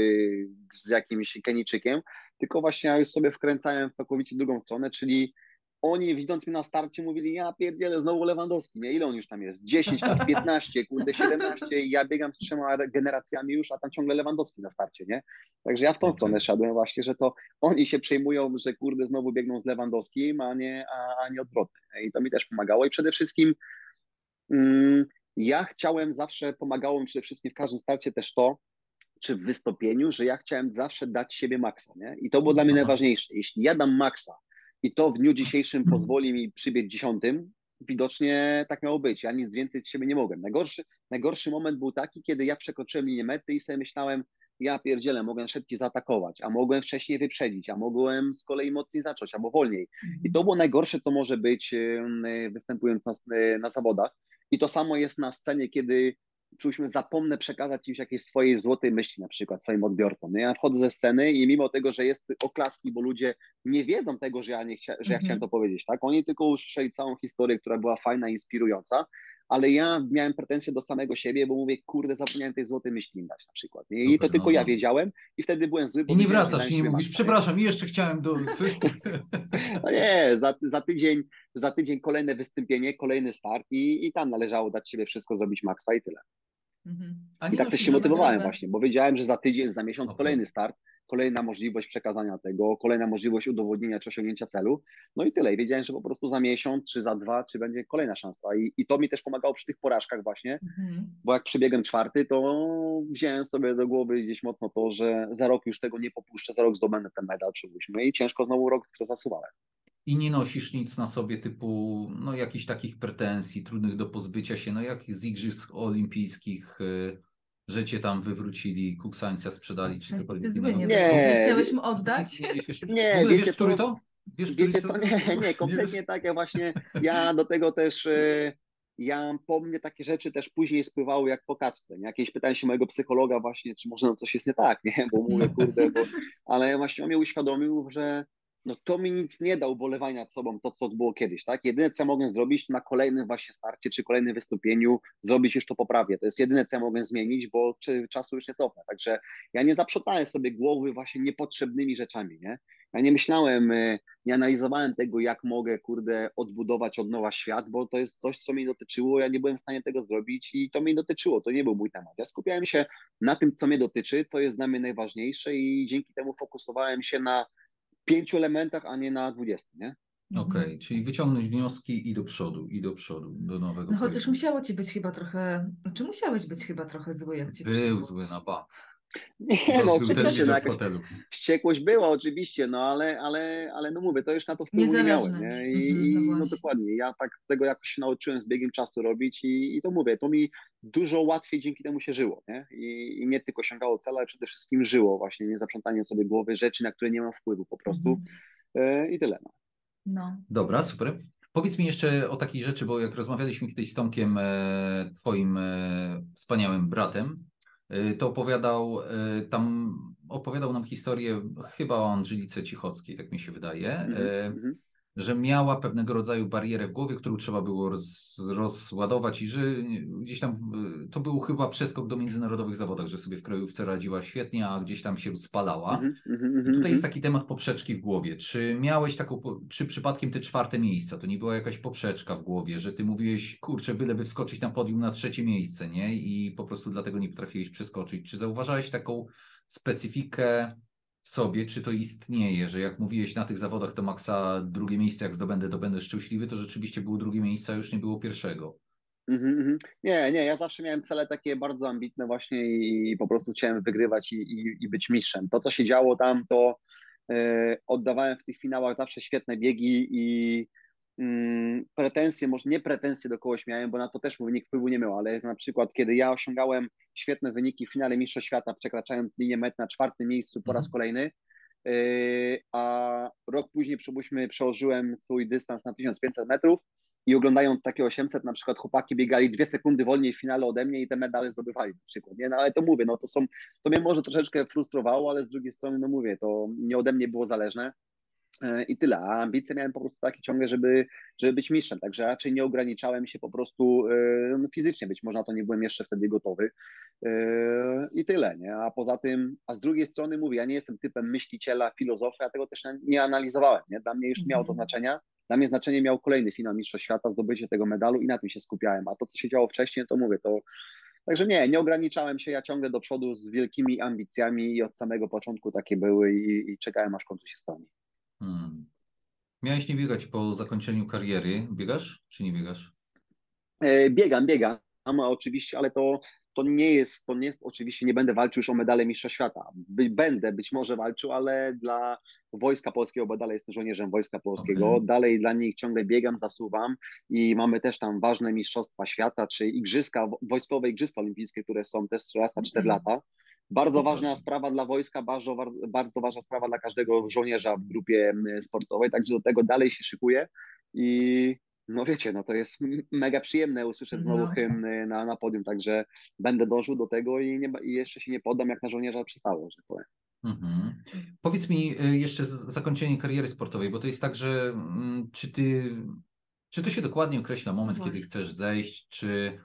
z jakimś Kenijczykiem, tylko właśnie ja już sobie wkręcałem w całkowicie drugą stronę, czyli oni widząc mnie na starcie mówili, ja pierdzielę znowu Lewandowski, nie? Ile on już tam jest? 10 lat, 15, kurde 17 i ja biegam z trzema generacjami już, a tam ciągle Lewandowski na starcie, nie? Także ja w tą stronę szedłem właśnie, że to oni się przejmują, że kurde znowu biegną z Lewandowskim, a nie, a, a nie odwrotnie. I to mi też pomagało i przede wszystkim mm, ja chciałem zawsze, pomagało mi przede wszystkim w każdym starcie też to, czy w wystąpieniu, że ja chciałem zawsze dać siebie maksa, nie? I to było dla mnie najważniejsze. Jeśli ja dam maksa, i to w dniu dzisiejszym pozwoli mi przybiec dziesiątym. Widocznie tak miało być. Ja nic więcej z siebie nie mogłem. Najgorszy, najgorszy moment był taki, kiedy ja przekroczyłem linię mety i sobie myślałem, ja pierdzielę, mogłem szybciej zaatakować, a mogłem wcześniej wyprzedzić, a mogłem z kolei mocniej zacząć, albo wolniej. I to było najgorsze, co może być występując na, na zawodach. I to samo jest na scenie, kiedy czuliśmy, zapomnę przekazać im jakieś swojej złotej myśli na przykład swoim odbiorcom. Ja wchodzę ze sceny i mimo tego, że jest oklaski, bo ludzie nie wiedzą tego, że ja, nie chcia, że ja chciałem mhm. to powiedzieć, tak? Oni tylko usłyszeli całą historię, która była fajna, inspirująca, ale ja miałem pretensje do samego siebie, bo mówię, kurde, zapomniałem tej złotej myśli dać na przykład. Nie? I Super, to tylko no, ja no. wiedziałem i wtedy byłem zły. I nie wracasz, i nie mówisz, przepraszam, i jeszcze chciałem do coś... No nie, za, za, tydzień, za tydzień kolejne wystąpienie, kolejny start i, i tam należało dać siebie wszystko, zrobić maksa i tyle. Mhm. I tak też się motywowałem właśnie, bo wiedziałem, że za tydzień, za miesiąc okay. kolejny start, kolejna możliwość przekazania tego, kolejna możliwość udowodnienia czy osiągnięcia celu. No i tyle. I wiedziałem, że po prostu za miesiąc, czy za dwa, czy będzie kolejna szansa. I, i to mi też pomagało przy tych porażkach właśnie, mhm. bo jak przebiegłem czwarty, to wziąłem sobie do głowy gdzieś mocno to, że za rok już tego nie popuszczę, za rok zdobędę ten medal, przypuśćmy. I ciężko znowu rok, który zasuwałem i nie nosisz nic na sobie typu no jakichś takich pretensji trudnych do pozbycia się, no jak z igrzysk olimpijskich, że cię tam wywrócili, kuksańca sprzedali, czy cokolwiek Ty zły nie, nie chciałeś mu oddać? Nie, nie, wiecie, wiesz, który to? Wiesz, wiecie co? Nie, nie, kompletnie tak, ja właśnie, ja do tego też y, ja po mnie takie rzeczy też później spływały jak po kaczce. Nie? Jakieś pytałem się mojego psychologa właśnie, czy może no coś jest nie tak, nie? Bo mówię, kurde, bo... ale właśnie on mnie uświadomił, że no to mi nic nie da ubolewania nad sobą, to co było kiedyś, tak? Jedyne, co ja mogę zrobić na kolejnym właśnie starcie, czy kolejnym wystąpieniu, zrobić już to poprawię. To jest jedyne, co ja mogę zmienić, bo czy, czasu już nie cofnę. Także ja nie zaprzątałem sobie głowy właśnie niepotrzebnymi rzeczami, nie? Ja nie myślałem, e, nie analizowałem tego, jak mogę, kurde, odbudować od nowa świat, bo to jest coś, co mnie dotyczyło, ja nie byłem w stanie tego zrobić i to mnie dotyczyło, to nie był mój temat. Ja skupiałem się na tym, co mnie dotyczy, to jest dla mnie najważniejsze i dzięki temu fokusowałem się na pięciu elementach, a nie na dwudziestu, nie? Okej, okay, czyli wyciągnąć wnioski i do przodu, i do przodu, do nowego. No chociaż musiało ci być chyba trochę, znaczy musiałeś być chyba trochę zły, jak ci Był zły na ba. Nie, no oczywiście, no, jakaś wściekłość była oczywiście, no ale, ale, ale no mówię, to już na to wpływu nie miałem, nie? I, mhm, no, no, dokładnie, ja tak tego jakoś się nauczyłem z biegiem czasu robić i, i to mówię, to mi dużo łatwiej dzięki temu się żyło, nie? I, i nie tylko osiągało cele, ale przede wszystkim żyło właśnie, nie zaprzątanie sobie głowy rzeczy, na które nie mam wpływu po prostu mhm. e, i tyle, no. no. Dobra, super. Powiedz mi jeszcze o takiej rzeczy, bo jak rozmawialiśmy kiedyś z Tomkiem, e, twoim e, wspaniałym bratem, to opowiadał, y, tam opowiadał nam historię chyba o Angelice Cichockiej, tak mi się wydaje. Mm -hmm że miała pewnego rodzaju barierę w głowie, którą trzeba było roz, rozładować i że gdzieś tam to był chyba przeskok do międzynarodowych zawodach, że sobie w krajówce radziła świetnie, a gdzieś tam się spalała. Mm -hmm, I tutaj jest taki temat poprzeczki w głowie. Czy miałeś taką, czy przypadkiem te czwarte miejsca, to nie była jakaś poprzeczka w głowie, że ty mówiłeś, kurczę, byleby wskoczyć na podium na trzecie miejsce, nie? I po prostu dlatego nie potrafiłeś przeskoczyć. Czy zauważałeś taką specyfikę sobie, czy to istnieje, że jak mówiłeś na tych zawodach, to maksa drugie miejsce, jak zdobędę, to będę szczęśliwy, to rzeczywiście było drugie miejsce, a już nie było pierwszego. Mm -hmm. Nie, nie, ja zawsze miałem cele takie bardzo ambitne właśnie i po prostu chciałem wygrywać i, i, i być mistrzem. To, co się działo tam, to yy, oddawałem w tych finałach zawsze świetne biegi i Mm, pretensje, może nie pretensje do kogoś miałem, bo na to też mój wynik wpływu nie miał, ale na przykład kiedy ja osiągałem świetne wyniki w finale Mistrzostw Świata, przekraczając linię met na czwartym miejscu po raz mhm. kolejny, Yy, a rok później przypuśćmy, przełożyłem swój dystans na 1500 metrów i oglądając takie 800 na przykład chłopaki biegali dwie sekundy wolniej w finale ode mnie i te medale zdobywali na przykład, nie? No ale to mówię, no to są, to mnie może troszeczkę frustrowało, ale z drugiej strony, no mówię, to nie ode mnie było zależne. Yy, I tyle. A ambicje miałem po prostu takie ciągle, żeby, żeby być mistrzem. Także raczej nie ograniczałem się po prostu yy, no, fizycznie. Być może na to nie byłem jeszcze wtedy gotowy. Yy, I tyle. Nie? A poza tym, a z drugiej strony mówię, ja nie jestem typem myśliciela, filozofa, ja tego też nie analizowałem. Nie? Dla mnie już nie miało to Mhm. znaczenia. Dla mnie znaczenie miał kolejny finał Mistrzostw Świata, zdobycie tego medalu i na tym się skupiałem. A to, co się działo wcześniej, to mówię, to. Także nie, nie ograniczałem się, ja ciągle do przodu z wielkimi ambicjami i od samego początku takie były i, i czekałem aż w końcu się spełni. Hmm. Miałeś nie biegać po zakończeniu kariery. Biegasz czy nie biegasz? E, Biegam, biegam, oczywiście, ale to, to nie jest, to nie jest, oczywiście nie będę walczył już o medale Mistrza Świata. By, będę być może walczył, ale dla Wojska Polskiego, bo dalej jestem żołnierzem Wojska Polskiego, Okej. dalej dla nich ciągle biegam, zasuwam i mamy też tam ważne Mistrzostwa Świata, czy Igrzyska, wojskowe Igrzyska Olimpijskie, które są też raz na 4 Mhm. lata. Bardzo ważna sprawa dla wojska, bardzo, bardzo ważna sprawa dla każdego żołnierza w grupie m, sportowej, także do tego dalej się szykuję i no wiecie, no to jest mega przyjemne usłyszeć znowu No. hymn y, na, na podium, także będę dążył do tego i, nie, ba- i jeszcze się nie poddam, jak na żołnierza przystało, że tak powiem. Mhm. Powiedz mi y, jeszcze zakończenie kariery sportowej, bo to jest tak, że mm, czy ty, czy to się dokładnie określa moment, No kiedy właśnie. chcesz zejść, czy,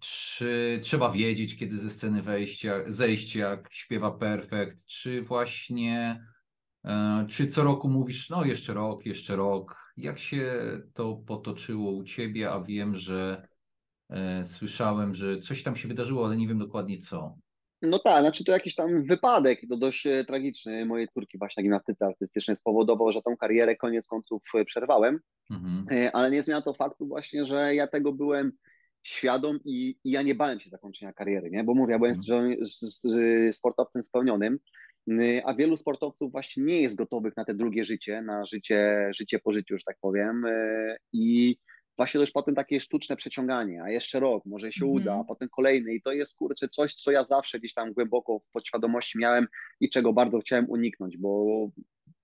czy trzeba wiedzieć, kiedy ze sceny wejść, jak, zejść, jak śpiewa Perfekt, czy właśnie, y, czy co roku mówisz, no jeszcze rok, jeszcze rok. Jak się to potoczyło u ciebie, a wiem, że y, słyszałem, że coś tam się wydarzyło, ale nie wiem dokładnie co. No tak, znaczy to jakiś tam wypadek, to dość e, tragiczny mojej córki właśnie na gimnastyce artystycznej spowodował, że tą karierę koniec końców e, przerwałem, Mhm. E, ale nie zmienia to faktu właśnie, że ja tego byłem świadom i, i ja nie bałem się zakończenia kariery, nie? Bo mówię, ja byłem Mhm. sportowcem spełnionym, a wielu sportowców właśnie nie jest gotowych na te drugie życie, na życie, życie po życiu, że tak powiem. y, I właśnie już potem takie sztuczne przeciąganie, a jeszcze rok, może się Mhm. uda, a potem kolejny. I to jest kurczę coś, co ja zawsze gdzieś tam głęboko w podświadomości miałem i czego bardzo chciałem uniknąć, bo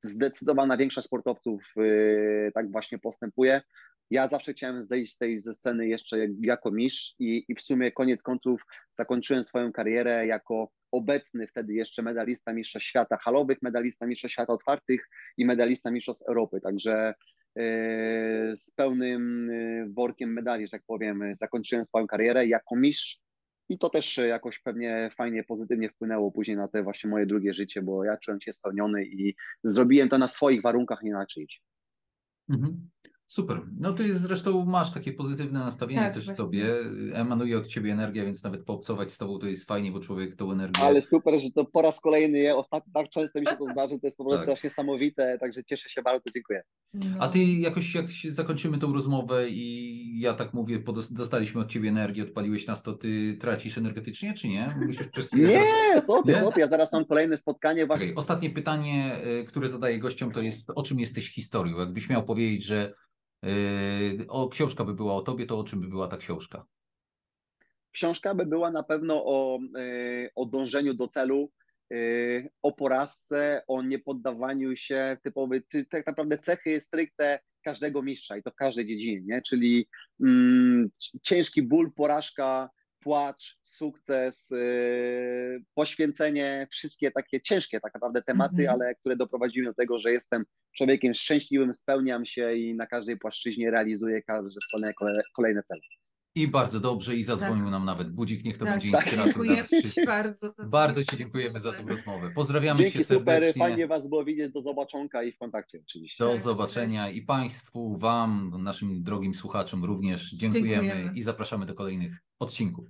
zdecydowana większość sportowców y, tak właśnie postępuje. Ja zawsze chciałem zejść z tej ze sceny jeszcze jak- jako mistrz i, i w sumie koniec końców zakończyłem swoją karierę jako obecny wtedy jeszcze medalista Mistrzostw Świata halowych, medalista Mistrzostw Świata otwartych i medalista Mistrzostw Europy. Także yy, z pełnym yy, workiem medali, że tak powiem, zakończyłem swoją karierę jako mistrz i to też jakoś pewnie fajnie, pozytywnie wpłynęło później na te właśnie moje drugie życie, bo ja czułem się spełniony i zrobiłem to na swoich warunkach, nie na czyichś. Mhm. Super. No ty zresztą masz takie pozytywne nastawienie Tak, też w sobie. Emanuje od ciebie energia, więc nawet poobcować z tobą to jest fajnie, bo człowiek tą energię. Ale super, że to po raz kolejny je. Ostatnio tak często mi się to zdarzy, to jest po prostu Tak. aż niesamowite, także cieszę się bardzo, dziękuję. No. A ty jakoś jak się zakończymy tą rozmowę i ja tak mówię, dostaliśmy od ciebie energię, odpaliłeś nas, to ty tracisz energetycznie, czy nie? Musisz przez Nie, co ty, Nie? co ty, ja zaraz mam kolejne spotkanie. Właśnie. Okej, Ostatnie pytanie, y, które zadaję gościom, to jest o czym jesteś historią? Jakbyś miał powiedzieć, że o, książka by była o tobie, to o czym by była ta książka? Książka by była na pewno o, e, o dążeniu do celu, e, o porażce, o niepoddawaniu się typowy, ty- tak naprawdę cechy stricte każdego mistrza i to w każdej dziedzinie, nie? czyli mm, ciężki ból, porażka, płacz, sukces, e, poświęcenie, wszystkie takie ciężkie tak naprawdę tematy, Mhm. ale które doprowadziły do tego, że jestem człowiekiem szczęśliwym, spełniam się i na każdej płaszczyźnie realizuję każde kolejne, kolejne cele. I bardzo dobrze, i zadzwonił nam nawet budzik, niech to Tak, będzie tak. inspiracją dla nas Ci wszystkich. bardzo. Za Bardzo Ci dziękujemy za tę rozmowę. Pozdrawiamy Dzięki, super, serdecznie. fajnie Was było widzieć, do zobaczonka i w kontakcie oczywiście. Do Tak, zobaczenia i Państwu, Wam, naszym drogim słuchaczom również dziękujemy Dziękujemy. i zapraszamy do kolejnych odcinków.